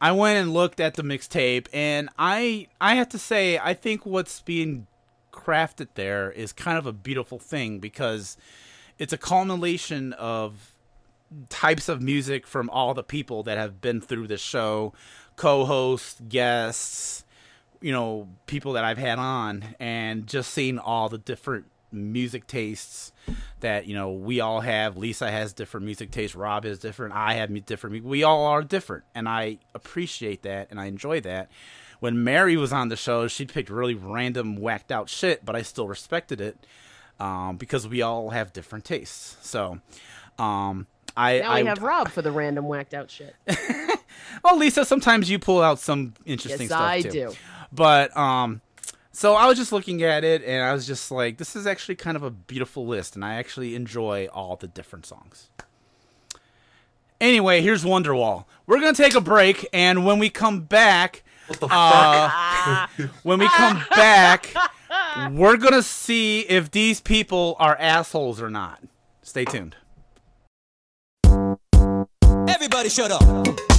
I went and looked at the mixtape and I I have to say I think what's being crafted there is kind of a beautiful thing because it's a culmination of types of music from all the people that have been through the show, co-hosts, guests, you know, people that I've had on and just seeing all the different music tastes that, you know, we all have. Lisa has different music tastes, Rob has different, I have different. We all are different and I appreciate that and I enjoy that. When Mary was on the show, she picked really random whacked out shit, but I still respected it um, because we all have different tastes. So, um, I Now I we have Rob for the random whacked out shit. well, Lisa, sometimes you pull out some interesting Yes, stuff I too. do. But um, so I was just looking at it, and I was just like, this is actually kind of a beautiful list, and I actually enjoy all the different songs. Anyway, here's Wonderwall. We're gonna take a break, and when we come back, uh, when we come back, we're gonna see if these people are assholes or not. Stay tuned. Everybody shut up.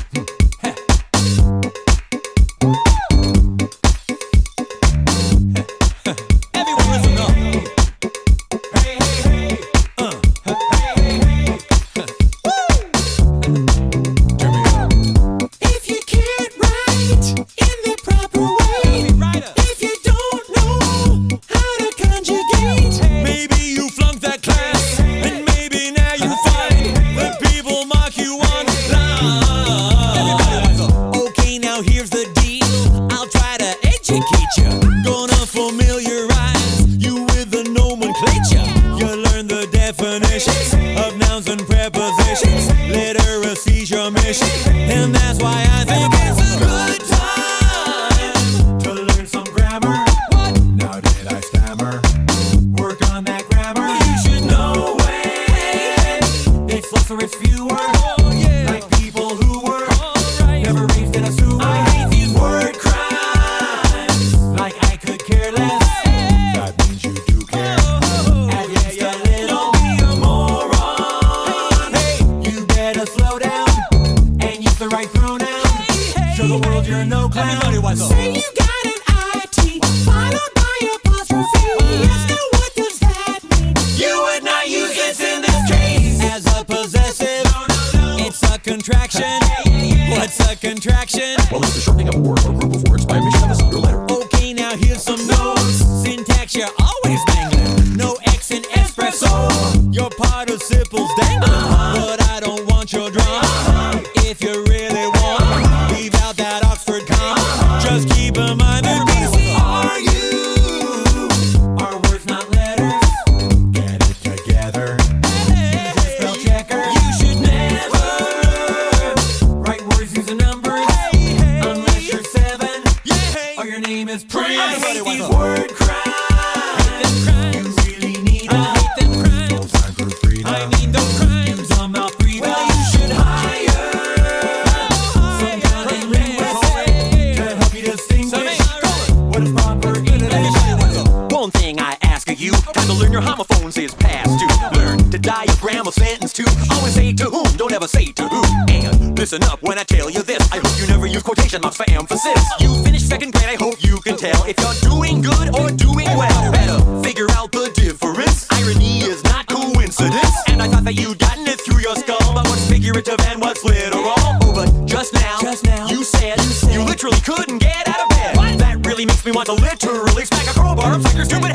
richer than what's literal. But just now, just now you, said, you said you literally couldn't get out of bed. What? That really makes me want to literally smack a crowbar upside your stupid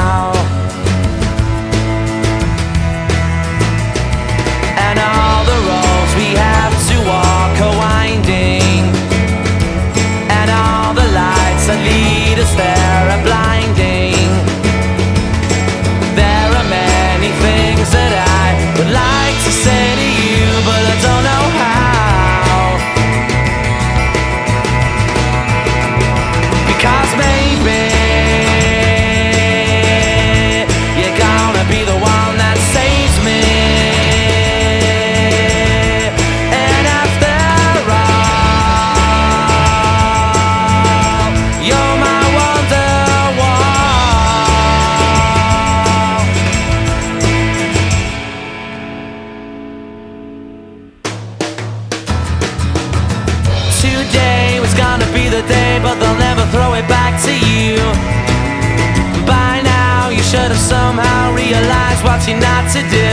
realize what you're not to do.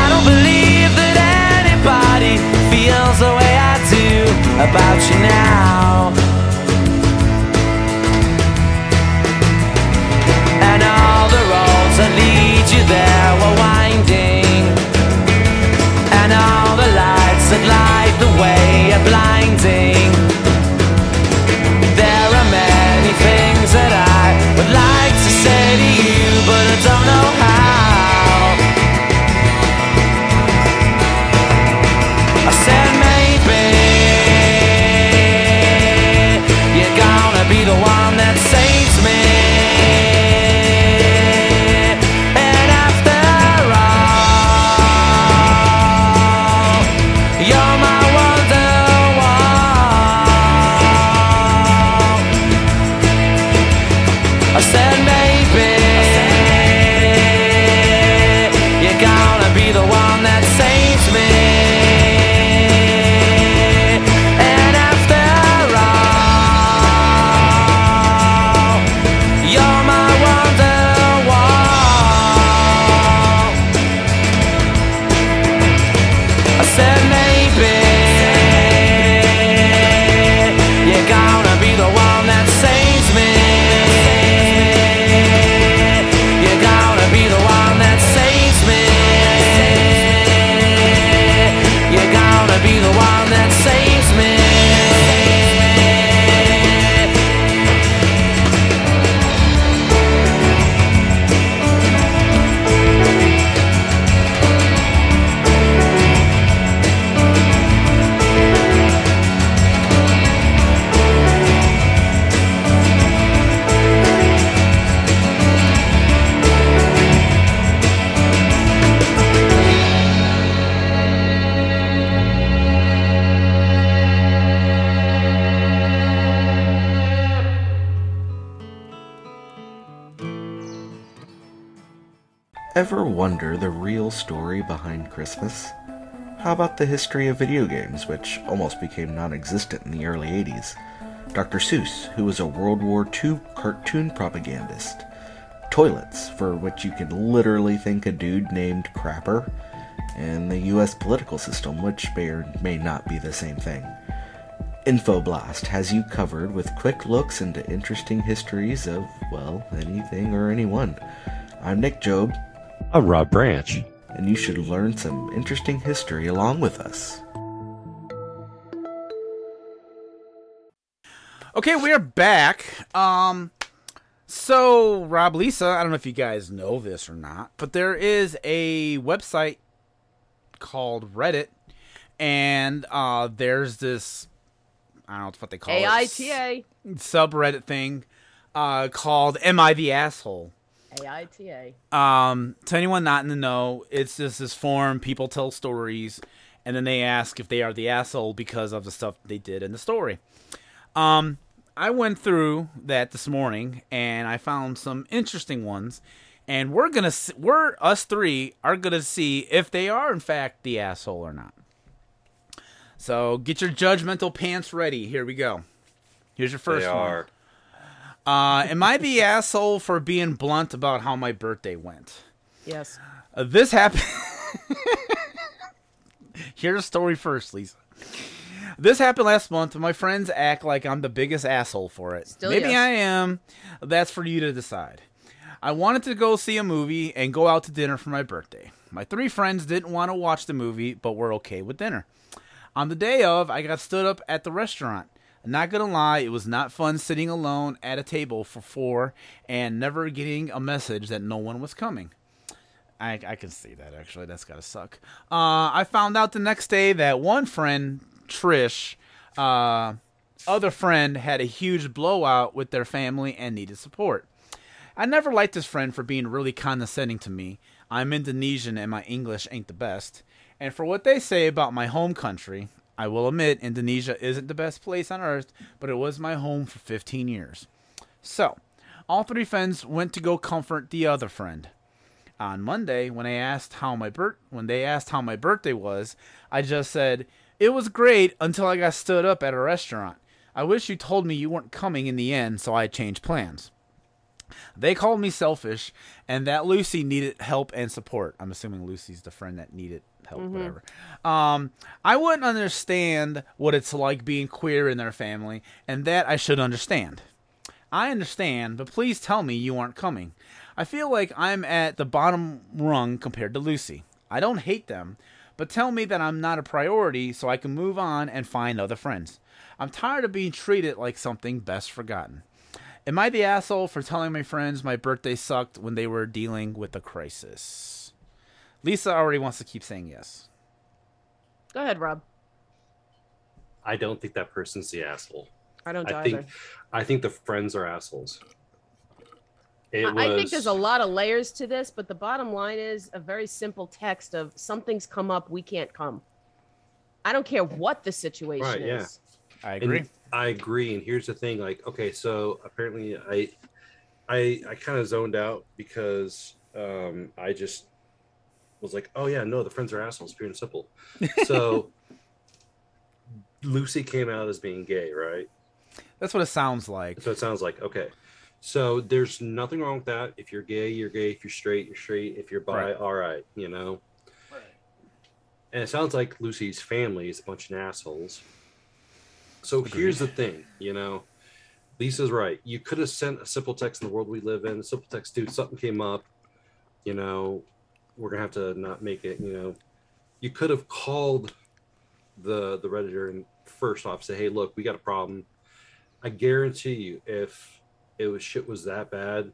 I don't believe that anybody feels the way I do about you now. Christmas? How about the history of video games, which almost became non existent in the early 80s? Dr. Seuss, who was a World War II cartoon propagandist. Toilets, for which you can literally think a dude named Crapper. And the US political system, which may or may not be the same thing. Infoblast has you covered with quick looks into interesting histories of, well, anything or anyone. I'm Nick Job, I'm Rob Branch. And you should learn some interesting history along with us. Okay, we're back. Um, so Rob, Lisa, I don't know if you guys know this or not, but there is a website called Reddit, and uh, there's this I don't know what they call it AITA. subreddit thing uh, called "Am I the Asshole?" AITA. Um, to anyone not in the know, it's just this forum. People tell stories, and then they ask if they are the asshole because of the stuff they did in the story. Um, I went through that this morning, and I found some interesting ones. And we're gonna, we're us three are gonna see if they are in fact the asshole or not. So get your judgmental pants ready. Here we go. Here's your first they one. are. Uh, am I the asshole for being blunt about how my birthday went? Yes. Uh, this happened. Here's a story first, Lisa. This happened last month, and my friends act like I'm the biggest asshole for it. Still Maybe yes. I am. That's for you to decide. I wanted to go see a movie and go out to dinner for my birthday. My three friends didn't want to watch the movie, but were okay with dinner. On the day of, I got stood up at the restaurant. Not gonna lie, it was not fun sitting alone at a table for four and never getting a message that no one was coming. I, I can see that actually. That's gotta suck. Uh, I found out the next day that one friend, Trish, uh, other friend had a huge blowout with their family and needed support. I never liked this friend for being really condescending to me. I'm Indonesian and my English ain't the best. And for what they say about my home country, I will admit Indonesia isn't the best place on earth, but it was my home for 15 years. So, all three friends went to go comfort the other friend. On Monday, when I asked how my bir- when they asked how my birthday was, I just said it was great until I got stood up at a restaurant. I wish you told me you weren't coming in the end, so I changed plans. They called me selfish and that Lucy needed help and support. I'm assuming Lucy's the friend that needed help, whatever. Um, I wouldn't understand what it's like being queer in their family, and that I should understand. I understand, but please tell me you aren't coming. I feel like I'm at the bottom rung compared to Lucy. I don't hate them, but tell me that I'm not a priority so I can move on and find other friends. I'm tired of being treated like something best forgotten. Am I the asshole for telling my friends my birthday sucked when they were dealing with a crisis? Lisa already wants to keep saying yes. Go ahead, Rob. I don't think that person's the asshole. I don't I either. think I think the friends are assholes. It I- I think there's a lot of layers to this, but the bottom line is a very simple text of something's come up, we can't come. I don't care what the situation Right, yeah. is. I And agree. I agree. And here's the thing: like, okay, so apparently, I, I, I kind of zoned out because um, I just was like, oh yeah, no, the friends are assholes, pure and simple. So Lucy came out as being gay, right? That's what it sounds like. So it sounds like okay. So there's nothing wrong with that. If you're gay, you're gay. If you're straight, you're straight. If you're bi, Right. all right, you know. And it sounds like Lucy's family is a bunch of assholes. So here's the thing, you know. Lisa's right. You could have sent a simple text in the world we live in. A simple text, dude, something came up. You know, we're gonna have to not make it. You know, you could have called the the redditor and first off say, hey, look, we got a problem. I guarantee you, if it was shit was that bad,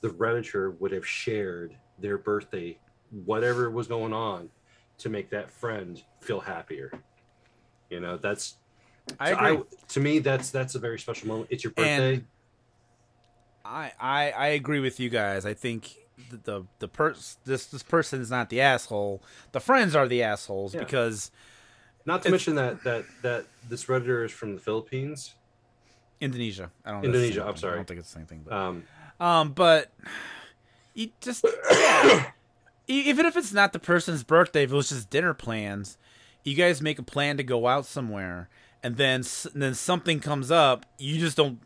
the redditor would have shared their birthday, whatever was going on, to make that friend feel happier. You know, that's I agree. to me, that's that's a very special moment. It's your birthday. And I, I I agree with you guys. I think the the, the pers- this this person is not the asshole. The friends are the assholes Yeah. because Not to mention that that that this redditor is from the Philippines. Indonesia. I don't. know if that's the Indonesia, I'm sorry. I don't think it's the same thing. But Um, um, but you just yeah. Even if it's not the person's birthday, if it was just dinner plans, you guys make a plan to go out somewhere, and then and then something comes up, you just don't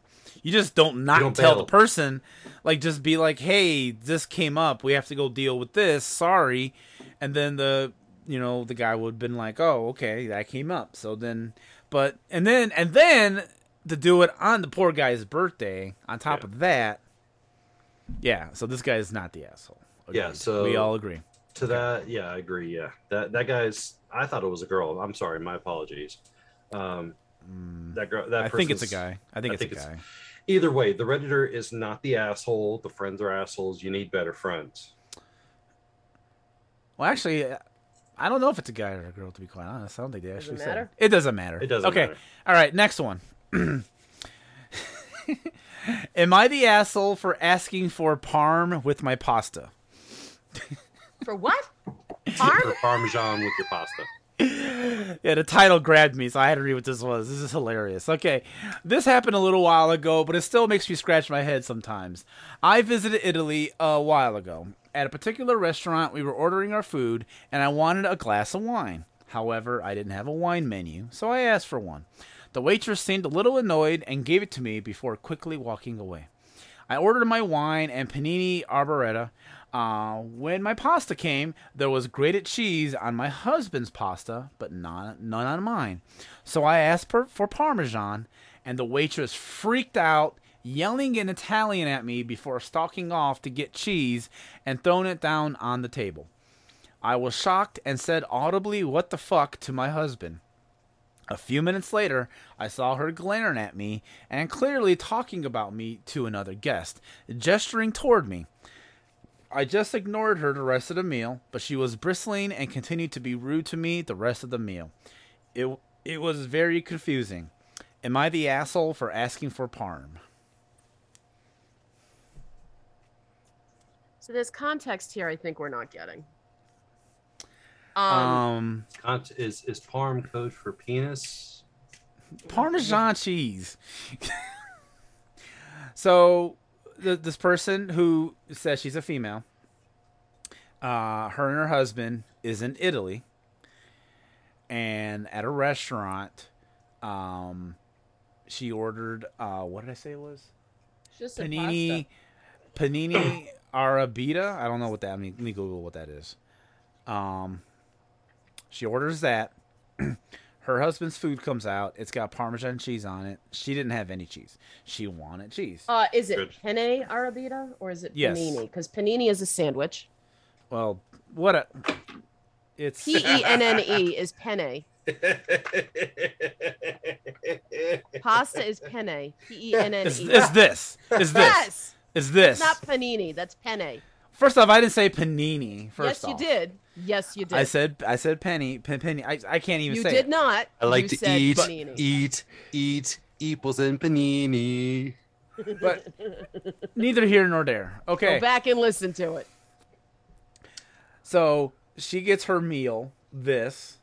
you just don't not don't tell bail. the person, like just be like, hey, this came up, we have to go deal with this. Sorry, and then the you know the guy would have been like, oh, okay, that came up. So then, but and then and then to do it on the poor guy's birthday. On top Yeah. of that, yeah. So this guy is not the asshole. Yeah, so- we all agree. To that, yeah, I agree. Yeah, that that guy's. I thought it was a girl. I'm sorry. My apologies. Um, that girl. That Mm. I think it's a guy. I think I it's think a it's- guy. Either way, the redditor is not the asshole. The friends are assholes. You need better friends. Well, actually, uh, I don't know if it's a guy or a girl. To be quite honest, I don't think they actually said. matter? It doesn't matter. It doesn't matter. okay. matter. All right. Next one. Am I the asshole for asking for parm with my pasta? For what? Parm? For Parmesan with your pasta. Yeah, the title grabbed me, so I had to read what this was. This is hilarious. Okay, this happened a little while ago, but it still makes me scratch my head sometimes. I visited Italy a while ago. At a particular restaurant, we were ordering our food, and I wanted a glass of wine. However, I didn't have a wine menu, so I asked for one. The waitress seemed a little annoyed and gave it to me before quickly walking away. I ordered my wine and panini arboretta. Uh, when my pasta came, there was grated cheese on my husband's pasta, but not, none on mine. So I asked per, for Parmesan, and the waitress freaked out, yelling in Italian at me before stalking off to get cheese and throwing it down on the table. I was shocked and said audibly, What the fuck, to my husband. A few minutes later, I saw her glaring at me and clearly talking about me to another guest, gesturing toward me. I just ignored her the rest of the meal, but she was bristling and continued to be rude to me the rest of the meal. It it was very confusing. Am I the asshole for asking for parm? So there's context here I think we're not getting. Um, Um, is is parm code for penis? Parmesan cheese. so, th- this person who says she's a female, uh, her and her husband is in Italy, and at a restaurant, um, she ordered uh, what did I say it was? just a Panini, Panini Arabita. I don't know what that. I mean, let me Google what that is. Um, she orders that. Her husband's food comes out. It's got Parmesan cheese on it. She didn't have any cheese. She wanted cheese. Uh, is it Good. penne arrabbiata or is it Yes. panini? Because panini is a sandwich. Well, what a. It's P E N N E is penne. Pasta is penne. P E N N is, E. is this is this Yes, is this? it's not panini. That's penne. First off, I didn't say panini. First yes, you did. Yes, you did. I said I said penny pen, penny. I, I can't even you say did it. not. I like You to said eat, panini. eat, eat, equals in panini. but neither here nor there. Okay. Go back and listen to it. So she gets her meal, this,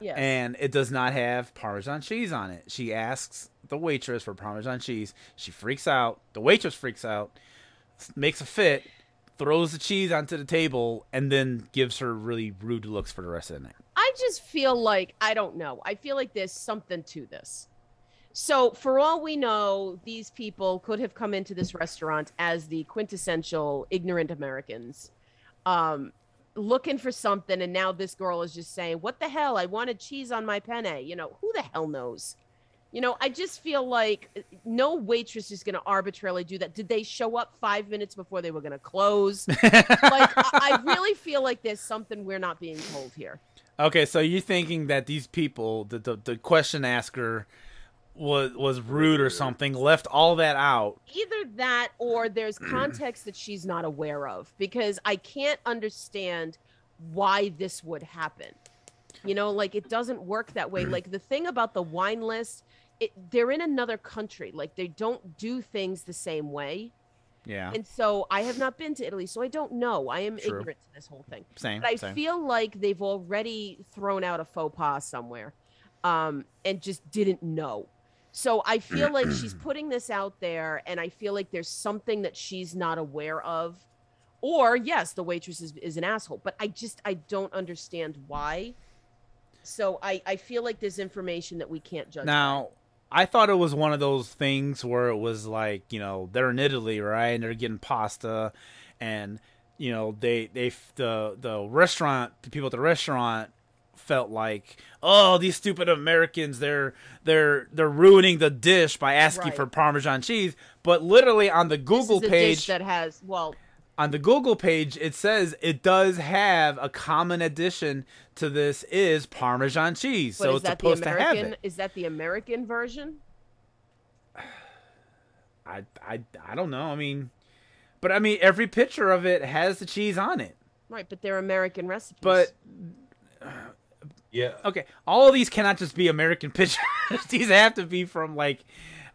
Yes. and it does not have Parmesan cheese on it. She asks the waitress for Parmesan cheese. She freaks out. The waitress freaks out, makes a fit, throws the cheese onto the table, and then gives her really rude looks for the rest of the night. I just feel like I don't know. I feel like there's something to this. So, for all we know, these people could have come into this restaurant as the quintessential ignorant Americans, um, looking for something, and now this girl is just saying, "What the hell? I wanted cheese on my penne." You know, who the hell knows? You know, I just feel like uh, no waitress is going to arbitrarily do that. Did they show up five minutes before they were going to close? like, I, I really feel like there's something we're not being told here. Okay, so you're thinking that these people, the the, the question asker, was was rude or something, left all that out. either that or there's context that she's not aware of because I can't understand why this would happen. You know, like it doesn't work that way. Like the thing about the wine list, it, they're in another country. Like they don't do things the same way. Yeah, And so I have not been to Italy, so I don't know. I am True. ignorant to this whole thing. same. But I same. feel like they've already thrown out a faux pas somewhere um, and just didn't know. So I feel like she's putting this out there, and I feel like there's something that she's not aware of or yes, the waitress is, is an asshole. But I just I don't understand why. So I I feel like there's information that we can't judge. Now, I thought it was one of those things where it was like, you know, they're in Italy, right? And they're getting pasta, and you know, they they the the restaurant the people at the restaurant felt like, oh, these stupid Americans, they're they're they're ruining the dish by asking Right. for Parmesan cheese. But literally on the Google page, dish that has well on the Google page, it says it does have a common addition to this is Parmesan cheese. But so is it's that the supposed to have it. Is that the American version? I, I, I don't know. I mean, but I mean, every picture of it has the cheese on it. Right, but they're American recipes. But Yeah. okay, all of these cannot just be American pictures. these have to be from like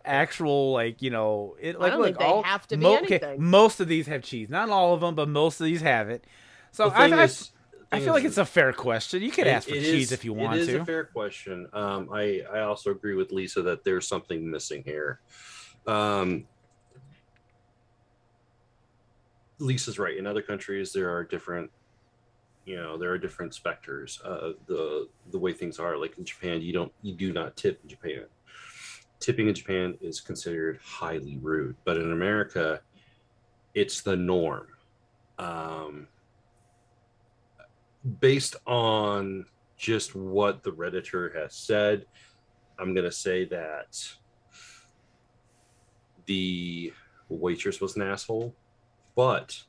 actual, like you know, it. I Like don't look, think they all have to be okay, anything. most of these have cheese. Not all of them, but most of these have it. So The I, thing I, is- I thing feel like it's a fair question. You could It- ask for cheese is- if you want to It is to. a fair question. Um, I I also agree with Lisa that there's something missing here. Um, Lisa's right. In other countries, there are different, you know, there are different specters of the the way things are. Like in Japan, you don't you do not tip in Japan. Tipping in Japan is considered highly rude, but in America, it's the norm. Um, based on just what the redditor has said i'm going to say that the waitress was an asshole but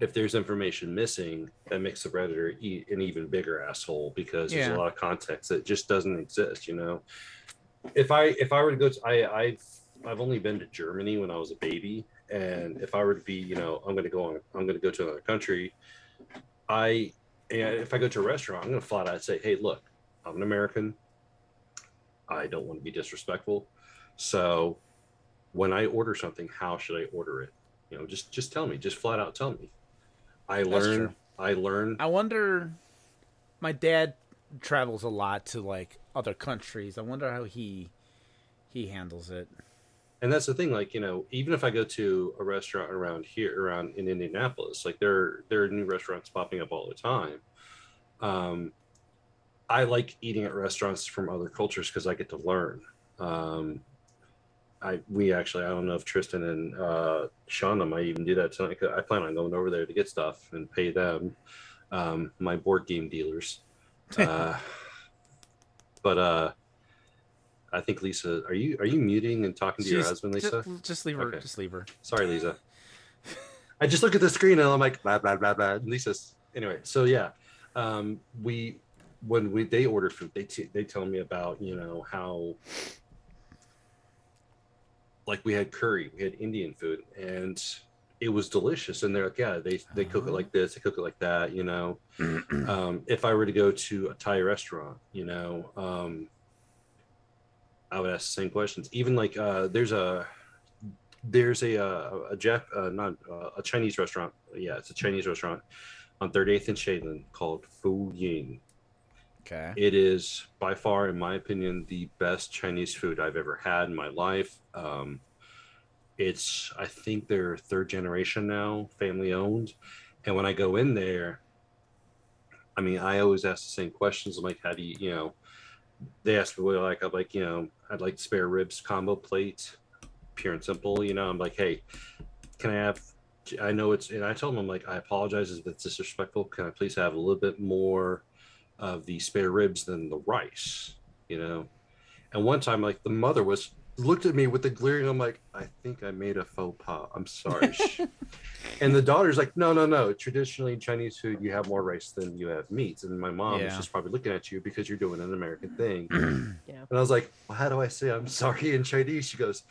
if there's information missing that makes the redditor an even bigger asshole because there's a lot of context that just doesn't exist you know if i if i were to go to i i've i've only been to germany when i was a baby and if i were to be you know i'm going to go on i'm going to go to another country i and if I go to a restaurant, I'm going to flat out say, "Hey, look, I'm an American. I don't want to be disrespectful. So, when I order something, how should I order it? You know, just just tell me. Just flat out tell me. I learn. I learn. I wonder. My dad travels a lot to like other countries. I wonder how he he handles it. and that's the thing like you know even if i go to a restaurant around here around in indianapolis like there there are new restaurants popping up all the time um i like eating at restaurants from other cultures because i get to learn um i we actually i don't know if tristan and uh shauna might even do that tonight 'cause i plan on going over there to get stuff and pay them um my board game dealers uh but uh I think Lisa, are you are you muting and talking to your husband, Lisa? Just, leave her. Okay. Just leave her. Sorry, Lisa. I just look at the screen and I'm like blah blah blah blah. And Lisa's anyway. So yeah, um, we when we they order food, they t- they tell me about you know how like we had curry, we had Indian food, and it was delicious. And they're like, yeah, they they cook it like this, they cook it like that. You know, um, if I were to go to a Thai restaurant, you know, um, I would ask the same questions. Even like uh, there's a there's a uh, a Jap uh, not uh, a Chinese restaurant. Yeah, it's a Chinese restaurant on 38th and Shadeland called Fu Ying. Okay. It is by far, in my opinion, the best Chinese food I've ever had in my life. Um, it's, I think they're third generation now, family owned. And when I go in there, I mean, I always ask the same questions. I'm like, how do you, you know, they ask me what I like. I'm like, you know, I'd like spare ribs combo plate, pure and simple. You know, I'm like, hey, can I have? I know it's, and I told them, I'm like, I apologize if it's disrespectful. Can I please have a little bit more of the spare ribs than the rice? You know, and one time, like the mother was looked at me with the glaring. I'm like, I think I made a faux pas. I'm sorry. and the daughter's like, no, no, no. Traditionally, in Chinese food, you have more rice than you have meats. And my mom was Yeah. just probably looking at you because you're doing an American thing. Yeah. And I was like, well, how do I say I'm sorry in Chinese? She goes,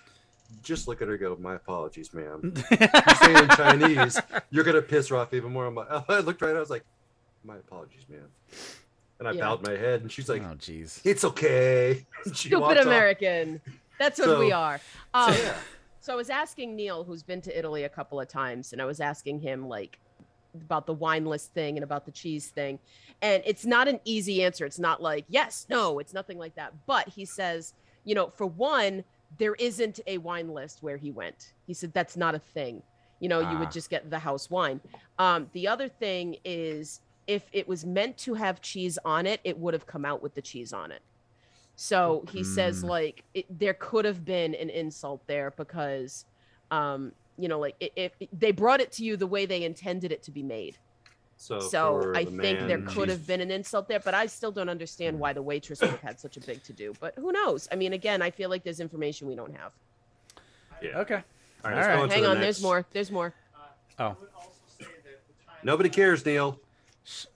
just look at her. Go, my apologies, ma'am. you say it in Chinese, you're gonna piss her off even more. I'm like, I looked right. I was like, my apologies, ma'am. And I Yeah. bowed my head, and she's like, oh, jeez. it's okay. She Stupid American. off. That's what So- we are. Um, So, yeah. So I was asking Neil, who's been to Italy a couple of times, and I was asking him like about the wine list thing and about the cheese thing. And it's not an easy answer. It's not like, yes, no, it's nothing like that. But he says, you know, for one, there isn't a wine list where he went. He said that's not a thing. You know, you Ah. would just get the house wine. Um, the other thing is if it was meant to have cheese on it, it would have come out with the cheese on it. So he says Mm. like it, there could have been an insult there because, um, you know, like if, they brought it to you the way they intended it to be made. So, So I the think there could she's- have been an insult there, but I still don't understand why the waitress would have had such a big to do. But who knows? I mean, again, I feel like there's information we don't have. Yeah. Okay. All right, All let's right. go on to Hang the on, next. there's more. There's more. Oh. Nobody cares, Neil. So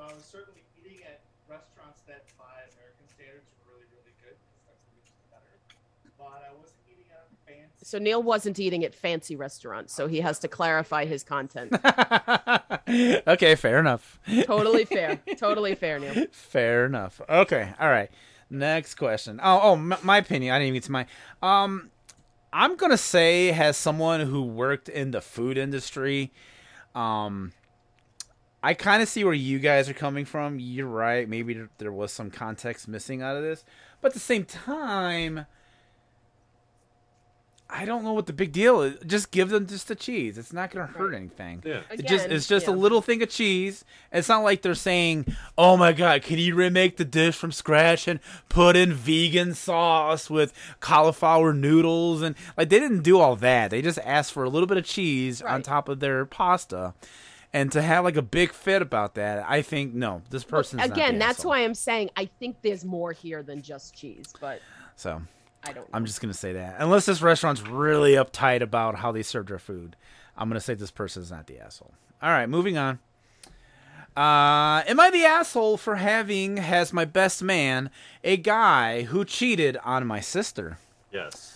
I was certainly eating at restaurants that, by American standards, were really, really good. That's which is better. But I wasn't eating at a fancy. So Neil wasn't eating at fancy restaurants, so he has to clarify his content. okay, fair enough. totally fair. Totally fair, Neil. Fair enough. Okay, all right. Next question. Oh, oh, m- my opinion. I didn't even get to my. Um, I'm gonna say, as someone who worked in the food industry, um, I kind of see where you guys are coming from. You're right. Maybe there was some context missing out of this, but at the same time, I don't know what the big deal is. Just give them just the cheese. It's not gonna hurt anything. Yeah. It just Again, it's just a little thing of cheese. It's not like they're saying, "Oh my god, can you remake the dish from scratch and put in vegan sauce with cauliflower noodles?" And like they didn't do all that. They just asked for a little bit of cheese on top of their pasta. And to have like a big fit about that, I think no, this Look, person's not again, the that's asshole. why I'm saying I think there's more here than just cheese, but So I don't. Know. I'm just gonna say that. Unless this restaurant's really uptight about how they serve their food, I'm gonna say this person's not the asshole. All right, moving on. Uh, am I the asshole for having as my best man a guy who cheated on my sister? Yes.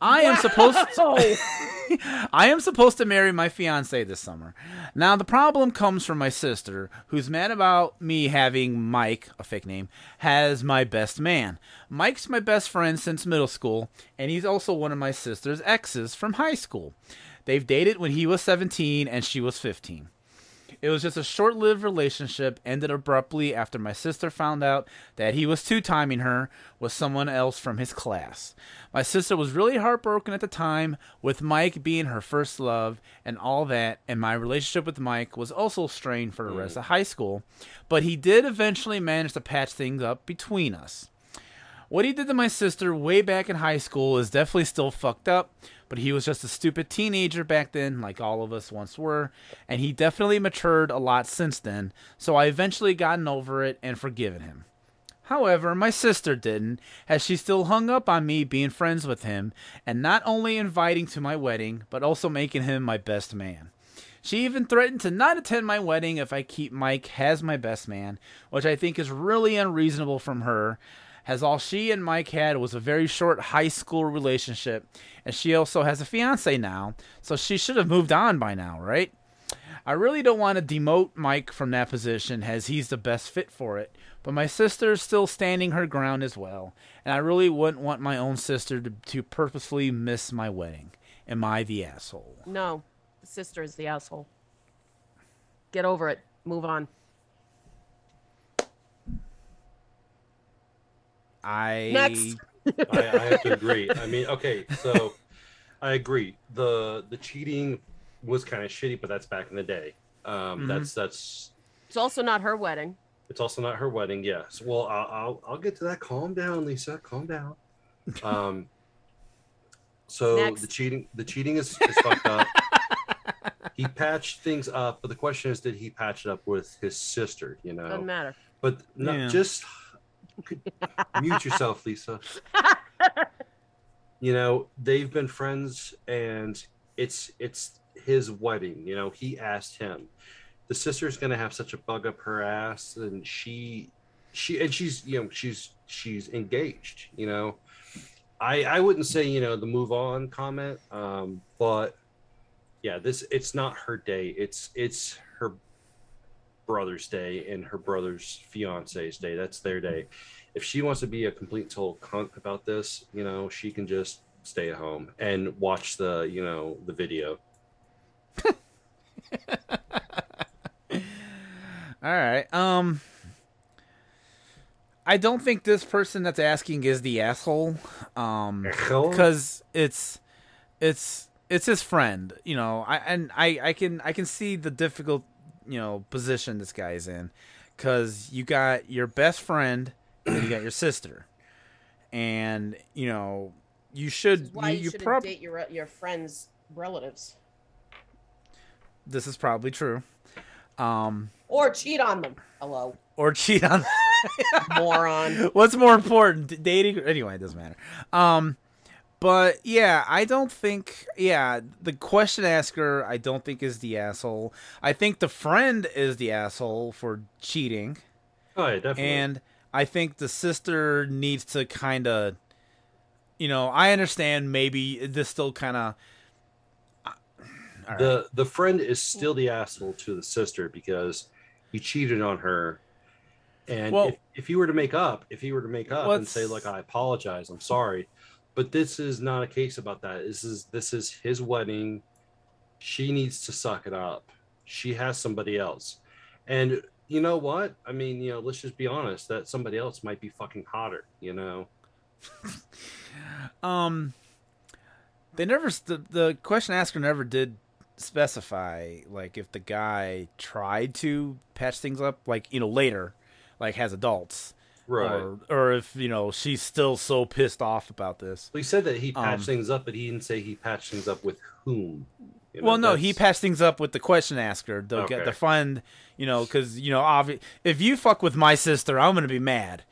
I am supposed Oh, I am supposed to marry my fiance this summer. Now the problem comes from my sister, who's mad about me having Mike, a fake name, as my best man. Mike's my best friend since middle school, and he's also one of my sister's exes from high school. They've dated when he was 17 and she was 15. It was just a short lived relationship, ended abruptly after my sister found out that he was two timing her with someone else from his class. My sister was really heartbroken at the time, with Mike being her first love and all that, and my relationship with Mike was also strained for the rest of high school, but he did eventually manage to patch things up between us. What he did to my sister way back in high school is definitely still fucked up, but he was just a stupid teenager back then, like all of us once were, and he definitely matured a lot since then, so I eventually gotten over it and forgiven him. However, my sister didn't, as she still hung up on me being friends with him, and not only inviting to my wedding, but also making him my best man. She even threatened to not attend my wedding if I keep Mike as my best man, which I think is really unreasonable from her, as all she and Mike had was a very short high school relationship, and she also has a fiance now, so she should have moved on by now, right? I really don't want to demote Mike from that position as he's the best fit for it, but my sister's still standing her ground as well, and I really wouldn't want my own sister to, to purposefully miss my wedding. Am I the asshole? no, the sister is the asshole. Get over it. Move on. I Next. I, I have to agree. I mean, okay, so I agree. The the cheating was kind of shitty, but that's back in the day. Um, Mhm. That's that's It's also not her wedding. it's also not her wedding. Yes. Well, I'll, I'll I'll get to that. Calm down, Lisa. Calm down. Um. So Next. the cheating the cheating is, is fucked up. He patched things up, but the question is, did he patch it up with his sister? You know, Doesn't matter. but no, Yeah. just mute yourself, Lisa. you know, they've been friends, and it's it's his wedding. You know, he asked him. The sister's gonna have such a bug up her ass, and she, she, and she's you know she's she's engaged. You know, I I wouldn't say you know the move on comment, um, but yeah, this it's not her day. It's it's her brother's day and her brother's fiance's day. That's their day. If she wants to be a complete total cunt about this, you know, she can just stay at home and watch the, you know, the video. All right. Um I don't think this person that's asking is the asshole. Um cuz it's it's it's his friend, you know. I and I I can I can see the difficult, you know, position this guy is in, because you got your best friend and you got your sister, and you know you should Why you, you shouldn't prob- date your your friends' relatives this is probably true, um, or cheat on them. Hello, or cheat on. moron. What's more important, dating? Anyway, it doesn't matter. Um, but yeah, I don't think. Yeah, the question asker, I don't think is the asshole. I think the friend is the asshole for cheating, Oh, yeah, definitely. and I think the sister needs to kind of. You know, I understand maybe this still kind of. the the friend is still the asshole to the sister because he cheated on her. And Well- if, if you were to make up, if he were to make up and say, "Look, I apologize, I'm sorry," but this is not a case about that. This is this is his wedding. She needs to suck it up. She has somebody else, and you know what? I mean, you know, let's just be honest. That somebody else might be fucking hotter. You know. Um, they never the, the question asker never did specify like if the guy tried to patch things up like you know later like has adults Right. or or if you know she's still so pissed off about this Well, he said that he patched Um, things up, but he didn't say he patched things up with whom. You know, well no he patched things up with the question asker the Okay. the fund you know because you know obvi- if you fuck with my sister i'm gonna be mad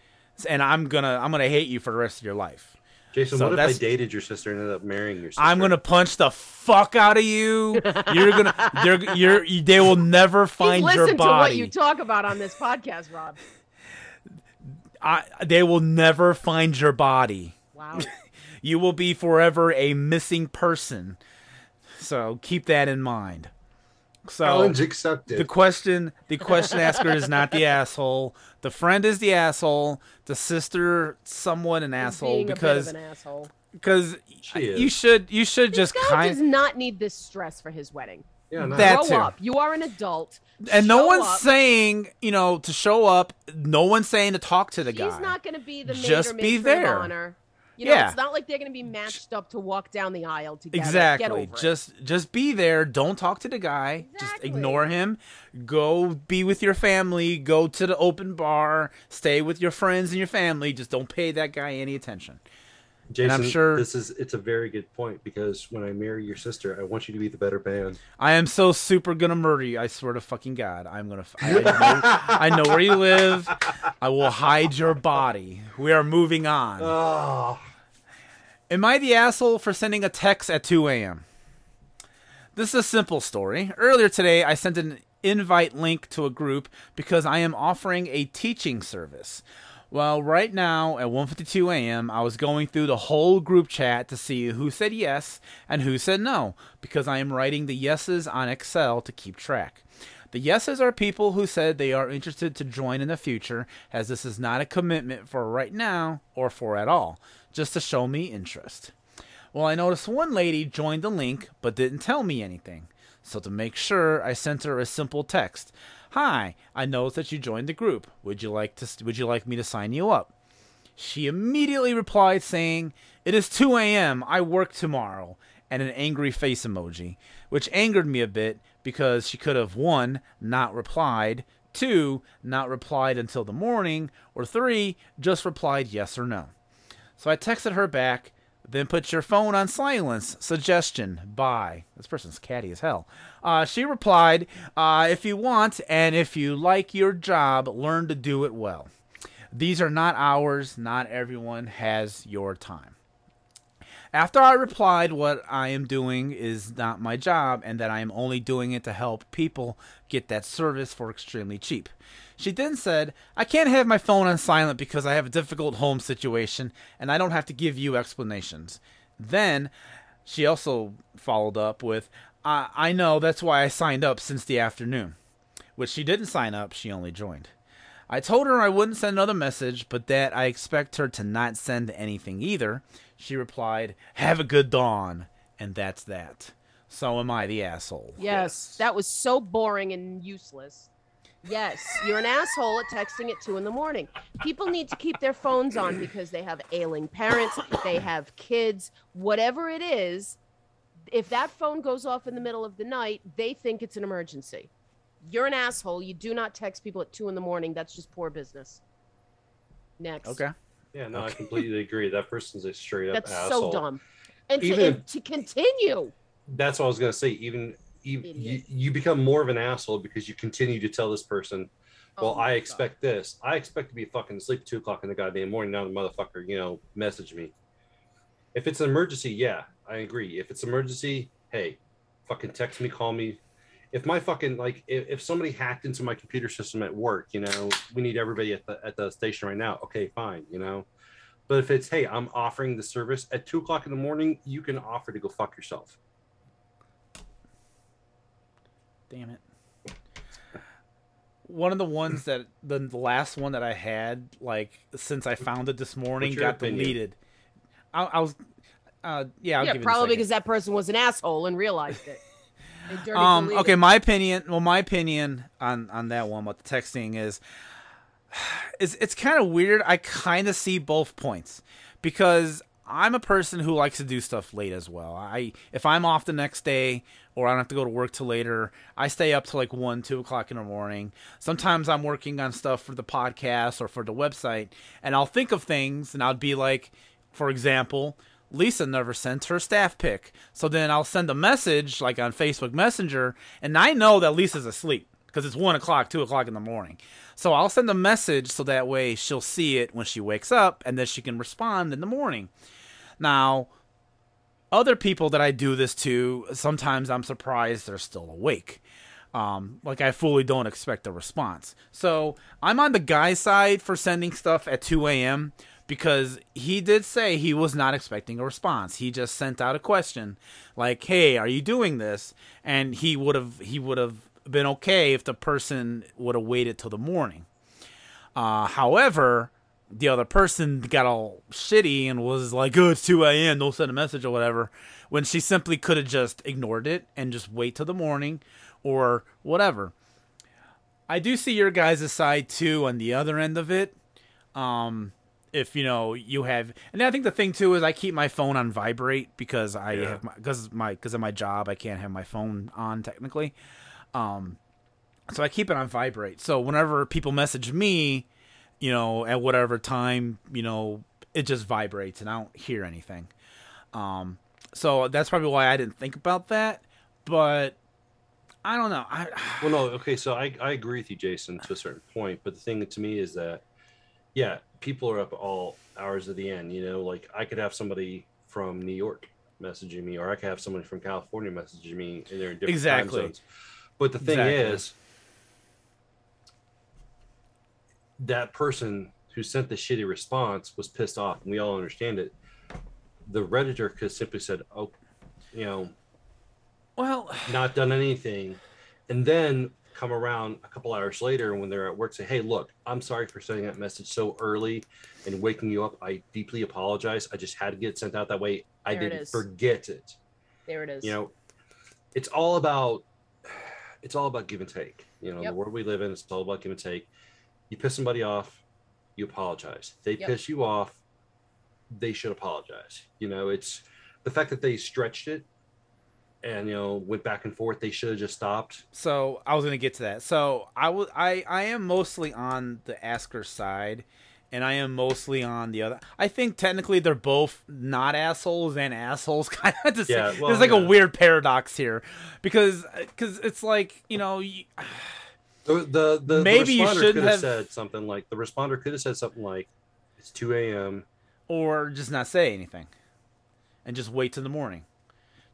and i'm gonna i'm gonna hate you for the rest of your life Jason, So what if I dated your sister and ended up marrying your sister? I'm gonna punch the fuck out of you. You're gonna, you're, you're, they will never find Listen your to what you talk about on this podcast, Rob. I, they will never find your body. Wow. You will be forever a missing person. So keep that in mind. So Challenge accepted. The question, the question asker is not the asshole. The friend is the asshole. The sister, somewhat an asshole Being because a bit of an asshole. because She is. you should you should just Guy kind does not need this stress for his wedding. Yeah, no. That Grow too. up. You are an adult. and no Show one's up. saying you know to show up. No one's saying to talk to the guy. He's not going to be the maid Just or be matron there. of honor. You know, Yeah. it's not like they're going to be matched up to walk down the aisle together. Get Exactly. over it. Just just be there. Don't talk to the guy. Just Exactly. ignore him. Go be with your family. Go to the open bar. Stay with your friends and your family. Just don't pay that guy any attention. Jason, I'm sure- this is it's a very good point because when I marry your sister, I want you to be the better man. I am so super gonna murder you. I swear to fucking God. I'm gonna. I, I know, I know where you live. I will hide your body. We are moving on. Oh, Am I the asshole for sending a text at 2 a.m.? This is a simple story. Earlier today, I sent an invite link to a group because I am offering a teaching service. Well, right now at 1:52 a.m., I was going through the whole group chat to see who said yes and who said no because I am writing the yeses on Excel to keep track. The yeses are people who said they are interested to join in the future, as this is not a commitment for right now or for at all, just to show me interest. Well, I noticed one lady joined the link but didn't tell me anything. So to make sure, I sent her a simple text. "Hi, I noticed that you joined the group. Would you like to would you like me to sign you up?" She immediately replied saying, "It is 2 a.m. I work tomorrow." And an angry face emoji, which angered me a bit because she could have one, not replied, two, not replied until the morning, or three, just replied yes or no. So I texted her back, then put your phone on silence. Suggestion. Bye. This person's catty as hell. Uh, she replied, uh, if you want and if you like your job, learn to do it well. These are not hours. Not everyone has your time. After I replied what I am doing is not my job and that I am only doing it to help people get that service for extremely cheap. She then said, I can't have my phone on silent because I have a difficult home situation and I don't have to give you explanations. Then she also followed up with, I, I know that's why I signed up since the afternoon. Which she didn't sign up, she only joined. I told her I wouldn't send another message, but that I expect her to not send anything either. She replied, Have a good dawn. And that's that. So am I the asshole. Yes, that was so boring and useless. Yes, you're an asshole at texting at two in the morning. People need to keep their phones on because they have ailing parents, they have kids, whatever it is. if that phone goes off in the middle of the night, they think it's an emergency. You're an asshole. You do not text people at two in the morning. That's just poor business. Next. Okay. Yeah, no, I completely agree. That person's a straight up That's asshole. so dumb. And to, Even- and to continue. That's what I was gonna say. Even you, you, you become more of an asshole because you continue to tell this person, oh "Well, Oh I God. expect this. I expect to be fucking asleep at two o'clock in the goddamn morning." Now the motherfucker, you know, message me. If it's an emergency, yeah, I agree. If it's an emergency, hey, fucking text me, call me. If my fucking like, if, if somebody hacked into my computer system at work, you know, we need everybody at the at the station right now. Okay, fine, you know. But if it's hey, I'm offering the service at two o'clock in the morning, you can offer to go fuck yourself. Damn it. One of the ones that the last one that I had, like since I found it this morning, got opinion? deleted. I, I was, uh, yeah, I'll yeah, give it a probably because that person was an asshole and realized it. Um okay my opinion well my opinion on on that one about the texting is it's it's kind of weird. I kind of see both points because i'm a person who likes to do stuff late as well. I if i'm off the next day or i don't have to go to work till later i stay up till like 1 2 o'clock in the morning. Sometimes i'm working on stuff for the podcast or for the website and i'll think of things and i'll be like for example Lisa never sends her staff pick. So then I'll send a message like on Facebook Messenger, and I know that Lisa's asleep because it's one o'clock, two o'clock in the morning. So I'll send a message so that way she'll see it when she wakes up, and then she can respond in the morning. Now, other people that I do this to, sometimes I'm surprised they're still awake. Um, like I fully don't expect a response. So I'm on the guy side for sending stuff at 2 a.m. because he did say he was not expecting a response. He just sent out a question like, "Hey, are you doing this?" And he would have he would have been okay if the person would have waited till the morning. Uh, however, the other person got all shitty and was like, "Oh, it's 2 a.m. Don't send a message or whatever," when she simply could have just ignored it and just wait till the morning or whatever. I do see your guys' side too on the other end of it. Um, if you know you have, and I think the thing too is I keep my phone on vibrate because I Yeah. have my because my because of my job I can't have my phone on technically. Um, so I keep it on vibrate. So whenever people message me, you know, at whatever time, you know, it just vibrates and I don't hear anything. Um, so that's probably why I didn't think about that. But I don't know. I Well, no, okay, so I, I agree with you, Jason, to a certain point. But the thing to me is that, yeah, people are up all hours of the end. You know, like I could have somebody from New York messaging me, or I could have somebody from California messaging me, and they're in different Exactly. time zones. But the thing Exactly. is, that person who sent the shitty response was pissed off, and we all understand it. The redditor could simply said, "Oh, you know, well, not done anything, and then come around a couple hours later when they're at work, say, "Hey, look, I'm sorry for sending that message so early and waking you up. I deeply apologize. I just had to get it sent out that way. I There didn't is. forget it." There it is. You know, it's all about it's all about give and take. You know, Yep. the world we live in, it's all about give and take. You piss somebody off, you apologize. They Yep. piss you off, they should apologize. You know, it's the fact that they stretched it and you know went back and forth. They should have just stopped. so I was gonna get to that. So I was I I am mostly on the asker side, and I am mostly on the other. I think technically they're both not assholes and assholes. Kind of. Yeah, well, there's like yeah. a weird paradox here, because because it's like you know. You, The the, the Maybe you the responder shouldn't could have- said something like the responder could have said something like, "It's two a.m. or just not say anything and just wait till the morning.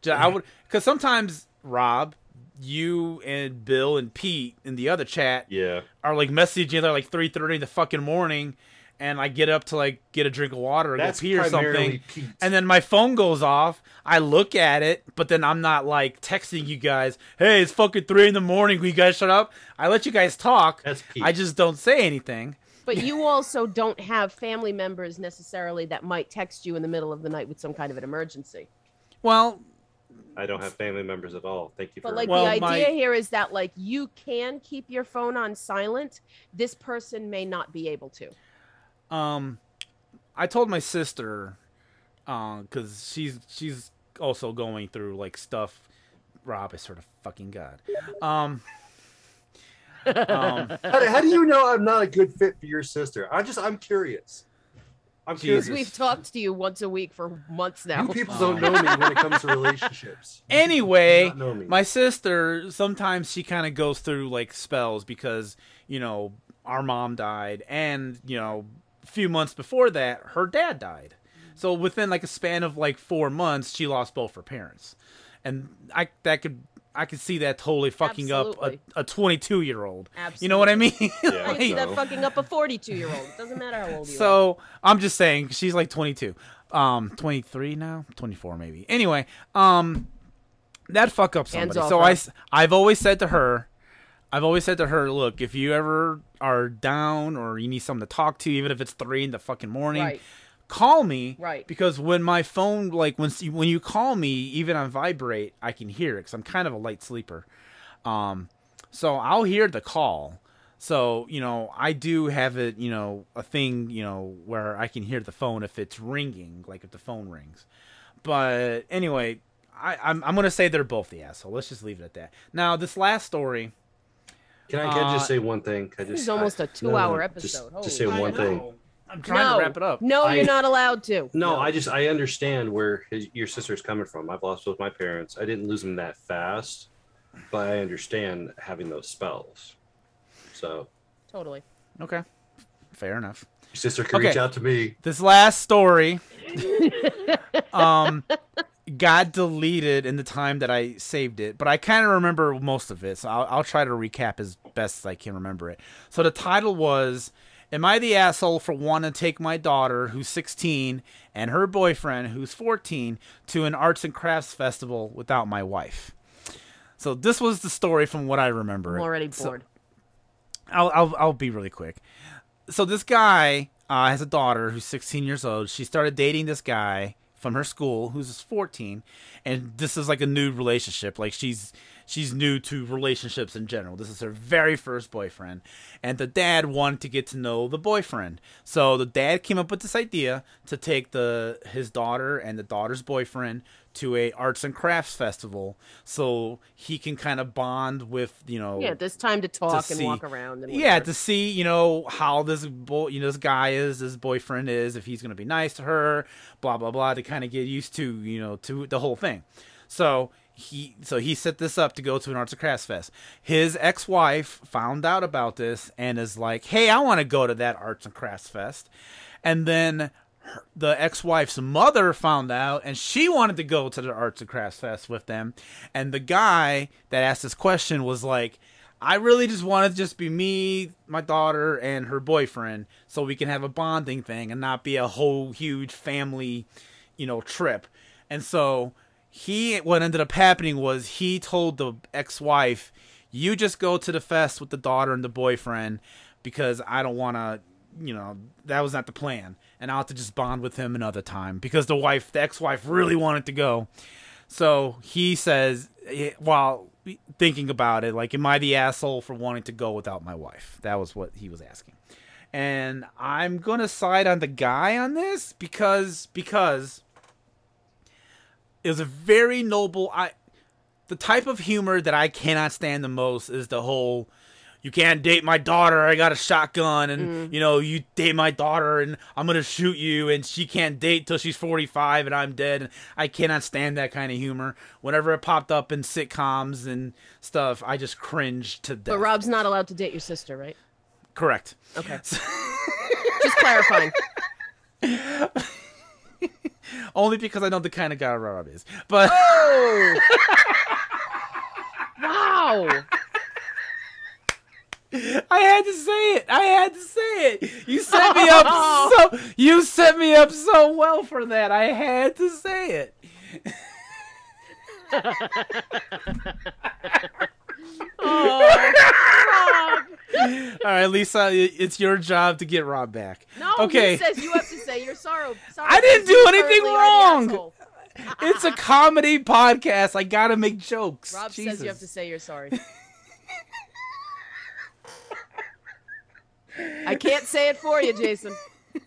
Ju- I would because sometimes Rob, you and Bill and Pete in the other chat Yeah, are like messaging each other like three thirty in the fucking morning, and I get up to like get a drink of water or That's go pee or something, Pete. and then my phone goes off. I look at it, but then I'm not like texting you guys. Hey, it's fucking three in the morning. Will you guys shut up? I let you guys talk. That's Pete. I just don't say anything. But you also don't have family members necessarily that might text you in the middle of the night with some kind of an emergency. Well, I don't have family members at all. Thank you for But like Well, the idea my- here is that like you can keep your phone on silent. This person may not be able to. um i told my sister uh, because she's she's also going through like stuff. Rob is sort of fucking god. Um, um, How, how do you know I'm not a good fit for your sister? I just I'm curious. I'm curious. We've talked to you once a week for months now. You people don't know me when it comes to relationships. anyway, not know me. my sister sometimes she kind of goes through like spells because you know our mom died, and you know a few months before that her dad died. So within like a span of like four months, she lost both her parents, and I that could. I could see that totally fucking Absolutely. up a, a 22 year old. You know what I mean? I see that fucking up a 42 year old. It doesn't matter how old you are. So I'm just saying she's like 22, um, 23 now, 24 maybe. Anyway, um, that fuck up Hands somebody. off So her. I, s- I've always said to her, I've always said to her, look, if you ever are down or you need someone to talk to, even if it's three in the fucking morning, Right. Call me. Right. Because when my phone, like when when you call me, even on vibrate, I can hear it because I'm kind of a light sleeper. Um, so I'll hear the call. So, you know, I do have it, you know, a thing, you know, where I can hear the phone if it's ringing, like if the phone rings. But anyway, I, I'm, I'm going to say they're both the asshole. Let's just leave it at that. Now, this last story. Can I, can I just uh, say one thing? Can I This just, is almost a I- no, two-hour no, episode. Just, just Holy say one shit. thing. I'm trying no, to wrap it up. No, I- you're not allowed to. No, I just I understand where his, your sister's coming from. I've lost both my parents. I didn't lose them that fast, but I understand having those spells. So Totally. Okay. Fair enough. your sister can reach out to me. This last story um got deleted in the time that I saved it, but I kind of remember most of it, so I'll, I'll try to recap as best as I can remember it. So the title was Am I the asshole for wanting to take my daughter, who's 16, and her boyfriend, who's 14, to an arts and crafts festival without my wife? So this was the story from what I remember. I'm already So- bored. I'll, I'll I'll be really quick. So this guy uh, has a daughter who's 16 years old. She started dating this guy from her school who's 14, and this is like a new relationship. Like she's she's new to relationships in general. This is her very first boyfriend, and the dad wanted to get to know the boyfriend. So the dad came up with this idea to take the his daughter and the daughter's boyfriend to a arts and crafts festival, so he can kind of bond with you know Yeah, this time to talk and see- walk around. And yeah, to see you know how this boy, you know, this guy is, this boyfriend is, if he's gonna be nice to her, blah blah blah, to kind of get used to you know to the whole thing. So he so he set this up to go to an arts and crafts fest. His ex wife found out about this and is like, "Hey, I want to go to that arts and crafts fest," and then. her- The ex-wife's mother found out, and she wanted to go to the arts and crafts fest with them. And the guy that asked this question was like, I really just want to just be me, my daughter, and her boyfriend, so we can have a bonding thing and not be a whole huge family, you know, trip. And so he, what ended up happening was he told the ex-wife, "You just go to the fest with the daughter and the boyfriend, because I don't want to." You know that was not the plan, and I'll have to just bond with him another time because the wife, the ex-wife, really wanted to go. So he says, eh, while thinking about it, like, am I the asshole for wanting to go without my wife? That was what he was asking. And I'm gonna side on the guy on this because because it was a very noble. I the type of humor that I cannot stand the most is the whole you can't date my daughter. I got a shotgun, and mm. you know you date my daughter, and I'm gonna shoot you, and she can't date till she's 45, and I'm dead. And I cannot stand that kind of humor. Whenever it popped up in sitcoms and stuff, I just cringed to death. But Rob's not allowed to date your sister, right? Correct. Okay. Just clarifying. Only because I know the kind of guy Rob is. But Oh! wow. I had to say it. I had to say it. You set me up oh. so. You set me up so well for that. I had to say it. oh, All right, Lisa, it's your job to get Rob back. No, okay. he says you have to say you're sorry. sorry I didn't do anything currently are the wrong. it's a comedy podcast. I gotta make jokes. Rob Jesus. says you have to say you're sorry. I can't say it for you, Jason.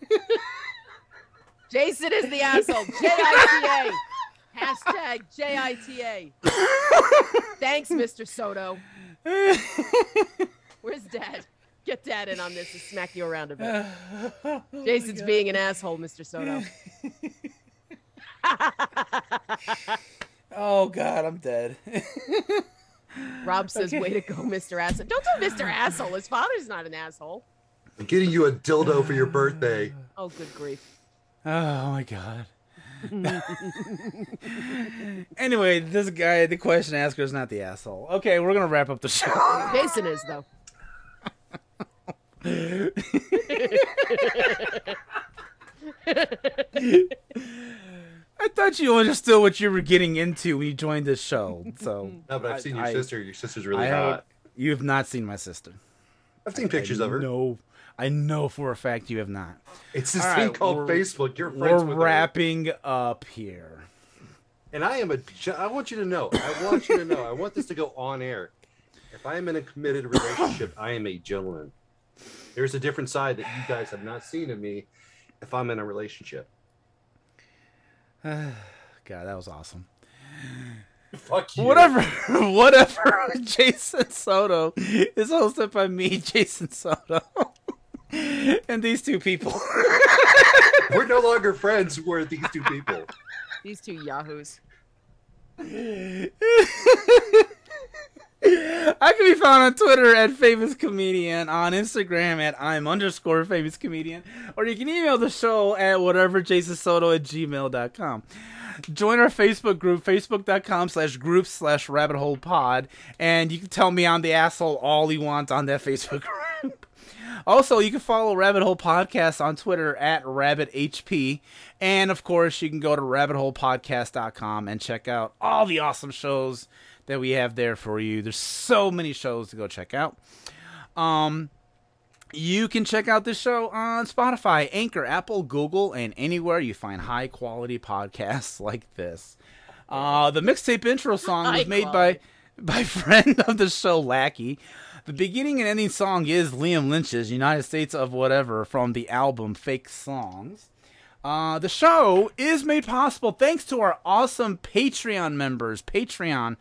Jason is the asshole. J I C A. Hashtag JITA. Thanks, Mr. Soto. Where's Dad? Get Dad in on this and smack you around a bit. Oh Jason's being an asshole, Mr. Soto. Oh God, I'm dead. Rob says, "Way to go, Mr. Asshole." Don't do Mr. Asshole. His father's not an asshole. I'm getting you a dildo for your birthday. Oh, good grief. Oh my God. anyway, this guy, the question asker, is not the asshole. Okay, we're gonna wrap up the show. Jason is though. I thought you understood what you were getting into when you joined this show. So No, but I've I- seen your I- sister. Your sister's really I hot. You have not seen my sister. I've seen pictures of her. No, I know for a fact you have not. It's this All thing right, called Facebook. You're friends We're with her. wrapping up here. And I am a. I want you to know. I want you to know. I want this to go on air. If I am in a committed relationship, I am a gentleman. There's a different side that you guys have not seen of me. If I'm in a relationship, God, that was awesome. fuck you. Whatever, whatever. Jason Soto is hosted by me, Jason Soto, and these two people. We're no longer friends. We're these two people. These two yahoos. I can be found on Twitter at famous comedian, on Instagram at I'm underscore famous comedian, or you can email the show at whatever Jason Soto at gmail.com. Join our Facebook group, facebook.com slash group slash rabbit hole pod, and you can tell me I'm the asshole all you want on that Facebook group. Also, you can follow Rabbit Hole Podcast on Twitter at RabbitHP. And of course, you can go to rabbitholepodcast.com and check out all the awesome shows that we have there for you. There's so many shows to go check out. Um, you can check out this show on Spotify, Anchor, Apple, Google, and anywhere you find high quality podcasts like this. Uh, the mixtape intro song was made by by friend of the show, Lackey. The beginning and ending song is Liam Lynch's United States of Whatever from the album Fake Songs. Uh, the show is made possible thanks to our awesome Patreon members. Patreon.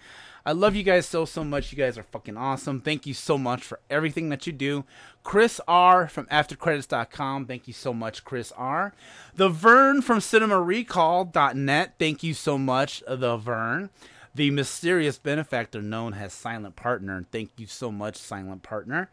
I love you guys so, so much. You guys are fucking awesome. Thank you so much for everything that you do. Chris R. from AfterCredits.com. Thank you so much, Chris R. The Vern from CinemaRecall.net. Thank you so much, The Vern. The mysterious benefactor known as Silent Partner. Thank you so much, Silent Partner.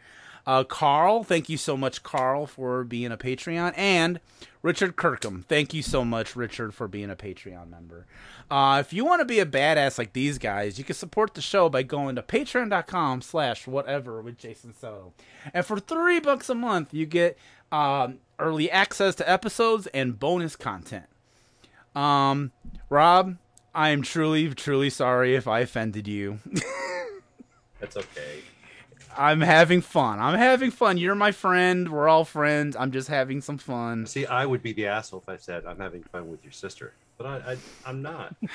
Uh, Carl, thank you so much, Carl, for being a Patreon. And Richard Kirkham, thank you so much, Richard, for being a Patreon member. Uh, if you want to be a badass like these guys, you can support the show by going to patreon.com slash whatever with Jason Soto. And for three bucks a month, you get um, early access to episodes and bonus content. Um, Rob, I am truly, truly sorry if I offended you. That's okay. I'm having fun. I'm having fun. You're my friend. We're all friends. I'm just having some fun. See, I would be the asshole if I said I'm having fun with your sister, but I, I I'm not.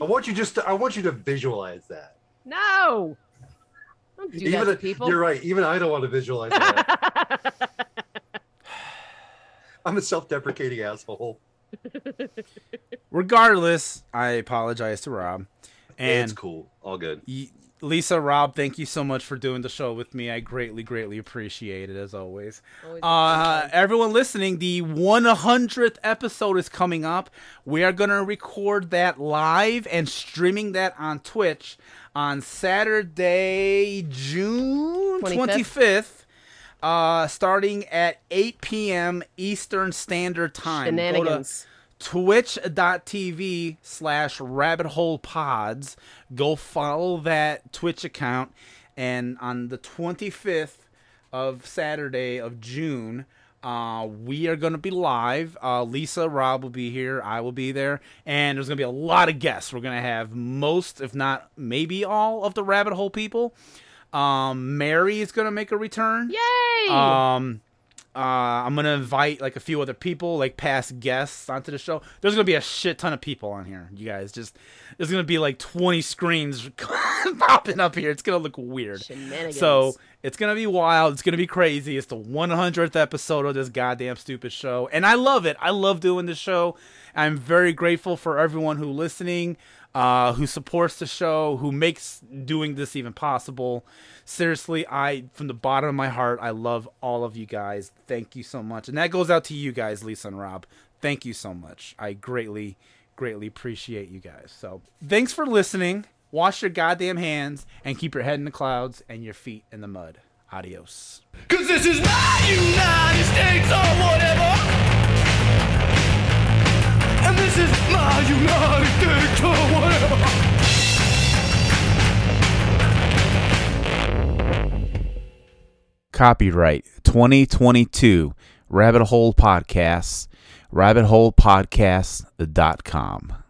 I want you just to, I want you to visualize that. No. Don't do that even to people. you're right. Even I don't want to visualize that. I'm a self-deprecating asshole. Regardless, I apologize to Rob. And it's cool. All good. y- Lisa, Rob, thank you so much for doing the show with me. I greatly, greatly appreciate it as always. Always Uh, everyone listening, the 100th episode is coming up. We are going to record that live and streaming that on Twitch on Saturday, June 25th, 25th. uh, starting at 8 p.m. Eastern Standard Time. Shenanigans. twitch.tv slash rabbit hole pods. Go follow that twitch account. And on the 25th of saturday of june uh, we are going to be live. Uh, lisa rob will be here. I will be there. And there's going to be a lot of guests. We're going to have most if not maybe all of the rabbit hole people. Um, mary is going to make a return. Yay! um, uh, I'm gonna invite like a few other people, like past guests, onto the show. There's gonna be a shit ton of people on here, you guys. Just there's gonna be like 20 screens popping up here. It's gonna look weird. So it's gonna be wild. It's gonna be crazy. It's the 100th episode of this goddamn stupid show, and I love it. I love doing the show. I'm very grateful for everyone who listening, uh, who supports the show, who makes doing this even possible. Seriously, I from the bottom of my heart, I love all of you guys. Thank you so much, and that goes out to you guys, Lisa and Rob. Thank you so much. I greatly, greatly appreciate you guys. So thanks for listening. Wash your goddamn hands and keep your head in the clouds and your feet in the mud. Adios. Cause this is my United States or whatever. This is my United States. Copyright 2022 Rabbit Hole Podcasts, rabbitholepodcasts.com.